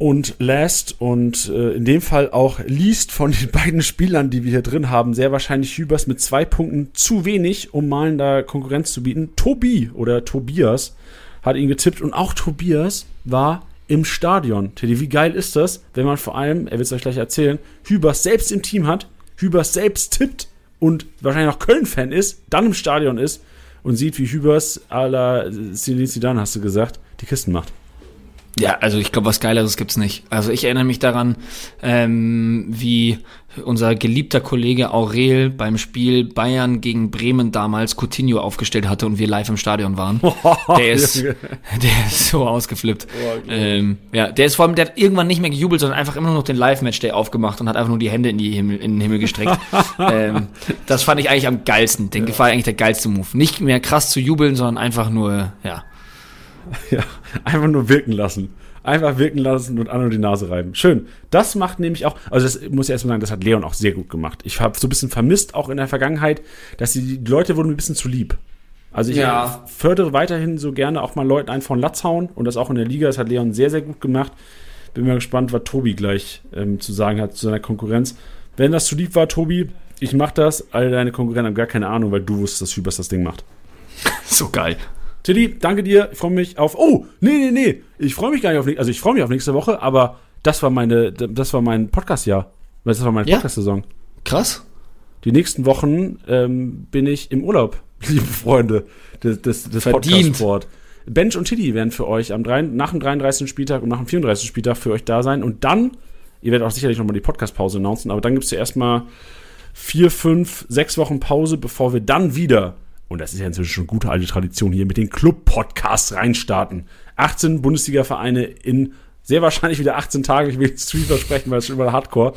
Und last und äh, in dem Fall auch least von den [laughs] beiden Spielern, die wir hier drin haben, sehr wahrscheinlich Hübers mit zwei Punkten zu wenig, um Malen da Konkurrenz zu bieten. Tobi oder Tobias hat ihn getippt und auch Tobias war im Stadion. Teddy, wie geil ist das, wenn man vor allem, er wird es euch gleich erzählen, Hübers selbst im Team hat, Hübers selbst tippt und wahrscheinlich auch Köln-Fan ist, dann im Stadion ist und sieht, wie Hübers à la Zinedine Zidane, hast du gesagt, die Kisten macht. Ja, also ich glaube, was Geileres gibt's nicht. Also ich erinnere mich daran, ähm, wie unser geliebter Kollege Aurel beim Spiel Bayern gegen Bremen damals Coutinho aufgestellt hatte und wir live im Stadion waren. [laughs] Der ist, der ist so ausgeflippt. ähm, ja, der ist vor allem, der hat irgendwann nicht mehr gejubelt, sondern einfach immer nur noch den Live-Match-Day aufgemacht und hat einfach nur die Hände in, die Himmel, in den Himmel gestreckt. [laughs] ähm, das fand ich eigentlich am geilsten. Den war eigentlich der geilste Move. Nicht mehr krass zu jubeln, sondern einfach nur, ja. [laughs] Ja, einfach nur wirken lassen. Einfach wirken lassen und an und die Nase reiben. Schön. Das macht nämlich auch, also das muss ich erstmal sagen, das hat Leon auch sehr gut gemacht. Ich habe so ein bisschen vermisst, auch in der Vergangenheit, dass die, die Leute wurden mir ein bisschen zu lieb. Also ich Ja. fördere weiterhin so gerne auch mal Leuten einen von Latz hauen und das auch in der Liga. Das hat Leon sehr, sehr gut gemacht. Bin mal gespannt, was Tobi gleich ähm, zu sagen hat zu seiner Konkurrenz. Wenn das zu lieb war, Tobi, ich mach das. Alle deine Konkurrenten haben gar keine Ahnung, weil du wusstest, dass Hübers das Ding macht. [laughs] So geil. Tilly, danke dir. Ich freue mich auf. Oh, nee, nee, nee. Ich freue mich gar nicht auf. Also ich freue mich auf nächste Woche, aber das war meine, das war mein Podcast-Jahr. Das war meine Ja. Podcast-Saison. Krass. Die nächsten Wochen ähm, bin ich im Urlaub, [laughs] liebe Freunde des, des, des. Podcast-Sport. Bench und Tiddy werden für euch am 3, nach dem 33. Spieltag und nach dem 34. Spieltag für euch da sein. Und dann, ihr werdet auch sicherlich nochmal die Podcast-Pause announcen, aber dann gibt es ja erstmal vier, fünf, sechs Wochen Pause, bevor wir dann wieder, und das ist ja inzwischen schon gute alte Tradition hier, mit den Club-Podcasts reinstarten. 18 Bundesliga-Vereine in sehr wahrscheinlich wieder 18 Tage. Ich will jetzt zu viel versprechen, weil es schon immer Hardcore.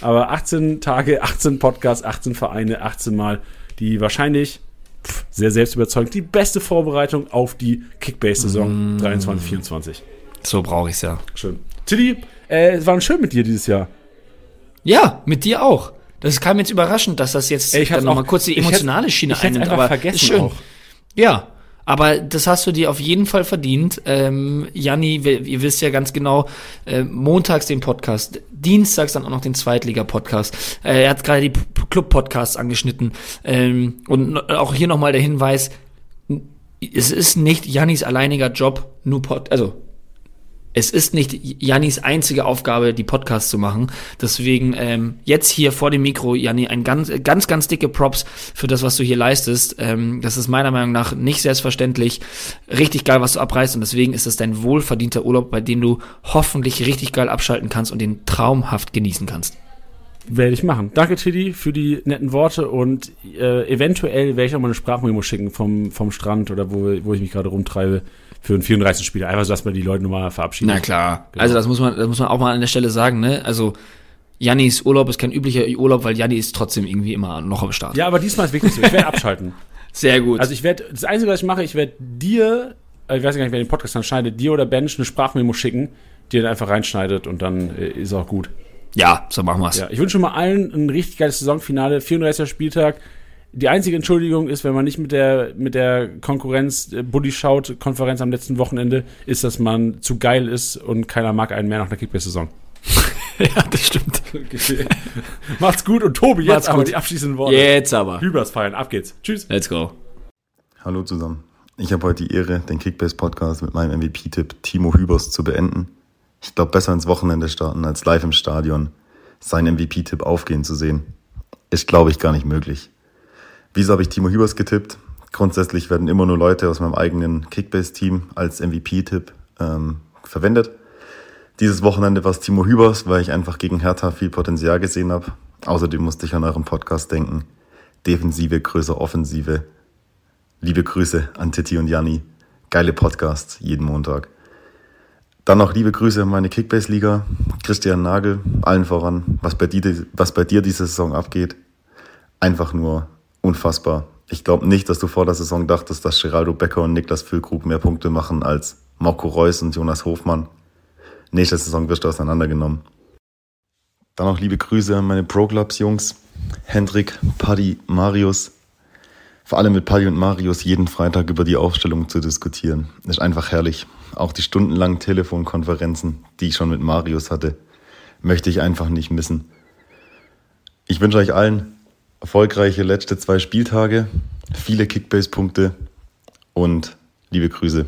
Aber 18 Tage, 18 Podcasts, 18 Vereine, 18 Mal, die wahrscheinlich pff, sehr selbstüberzeugend die beste Vorbereitung auf die Kickbase-Saison 23, 24. So brauche ich's ja. Schön. Tilly, äh, es war schön mit dir dieses Jahr. Ja, mit dir auch. Das kam jetzt überraschend, dass das jetzt ich dann nochmal kurz die ich emotionale Schiene ich einnimmt. Aber vergessen ist schön. auch. Ja, aber das hast du dir auf jeden Fall verdient. Ähm, Janni, ihr wisst ja ganz genau, äh, montags den Podcast, dienstags dann auch noch den Zweitliga-Podcast. Äh, er hat gerade die Club-Podcasts angeschnitten. Ähm, und auch hier nochmal der Hinweis, es ist nicht Jannis alleiniger Job, nur Pod, also es ist nicht Jannis einzige Aufgabe, die Podcasts zu machen. Deswegen ähm, jetzt hier vor dem Mikro, Janni, ein ganz, ganz, ganz dicke Props für das, was du hier leistest. Ähm, das ist meiner Meinung nach nicht selbstverständlich. Richtig geil, was du abreißt und deswegen ist es dein wohlverdienter Urlaub, bei dem du hoffentlich richtig geil abschalten kannst und den traumhaft genießen kannst. Werde ich machen. Danke, Tilly, für die netten Worte und äh, eventuell werde ich auch mal eine Sprachmemo schicken vom, vom Strand oder wo, wo ich mich gerade rumtreibe für einen 34. Spieler. Einfach so, dass man die Leute nochmal verabschieden. Na klar. Genau. Also das muss man, das muss man auch mal an der Stelle sagen, ne? Also Jannis Urlaub ist kein üblicher Urlaub, weil Janni ist trotzdem irgendwie immer noch am Start. Ja, aber diesmal ist wirklich so. Ich werde abschalten. [laughs] Sehr gut. Also ich werde, das Einzige, was ich mache, ich werde dir, äh, ich weiß gar nicht, wer den Podcast dann schneidet, dir oder Bench eine Sprachmemo schicken, die dann einfach reinschneidet und dann äh, ist auch gut. ja, so machen wir's. Ja, ich wünsche mal allen ein richtig geiles Saisonfinale, 34. Spieltag. Die einzige Entschuldigung ist, wenn man nicht mit der, mit der Konkurrenz äh, Bully schaut, Konferenz am letzten Wochenende, ist, dass man zu geil ist und keiner mag einen mehr nach der Kickbase-Saison. [laughs] ja das stimmt. Macht's gut und Tobi, Macht's jetzt aber gut. die abschließenden Worte. Jetzt aber. Hübers feiern, ab geht's. Tschüss. Let's go. Hallo zusammen. Ich habe heute die Ehre, den Kickbase-Podcast mit meinem MVP-Tipp Timo Hübers zu beenden. Ich glaube, besser ins Wochenende starten als live im Stadion seinen MVP-Tipp aufgehen zu sehen. Ist, glaube ich, gar nicht möglich. Wieso habe ich Timo Hübers getippt? Grundsätzlich werden immer nur Leute aus meinem eigenen Kickbase-Team als MVP-Tipp ähm, verwendet. Dieses Wochenende war es Timo Hübers, weil ich einfach gegen Hertha viel Potenzial gesehen habe. Außerdem musste ich an euren Podcast denken. Defensive größer Offensive. Liebe Grüße an Titti und Janni. Geile Podcasts jeden Montag. Dann noch liebe Grüße an meine Kickbase-Liga. Christian Nagel, allen voran, was bei, dir, was bei dir diese Saison abgeht. Einfach nur unfassbar. Ich glaube nicht, dass du vor der Saison dachtest, dass Geraldo Becker und Niklas Füllkrug mehr Punkte machen als Marco Reus und Jonas Hofmann. Nächste Saison wirst du auseinandergenommen. Dann noch liebe Grüße an meine Pro-Clubs-Jungs. Hendrik, Paddy, Marius. Vor allem mit Paddy und Marius jeden Freitag über die Aufstellung zu diskutieren. Ist einfach herrlich. Auch die stundenlangen Telefonkonferenzen, die ich schon mit Marius hatte, möchte ich einfach nicht missen. Ich wünsche euch allen erfolgreiche letzte zwei Spieltage, viele Kickbase-Punkte und liebe Grüße.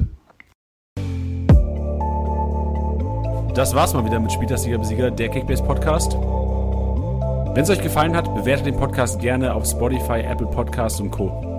Das war's mal wieder mit Spieltagssieger Besieger, der Kickbase Podcast. Wenn es euch gefallen hat, bewertet den Podcast gerne auf Spotify, Apple Podcasts und Co.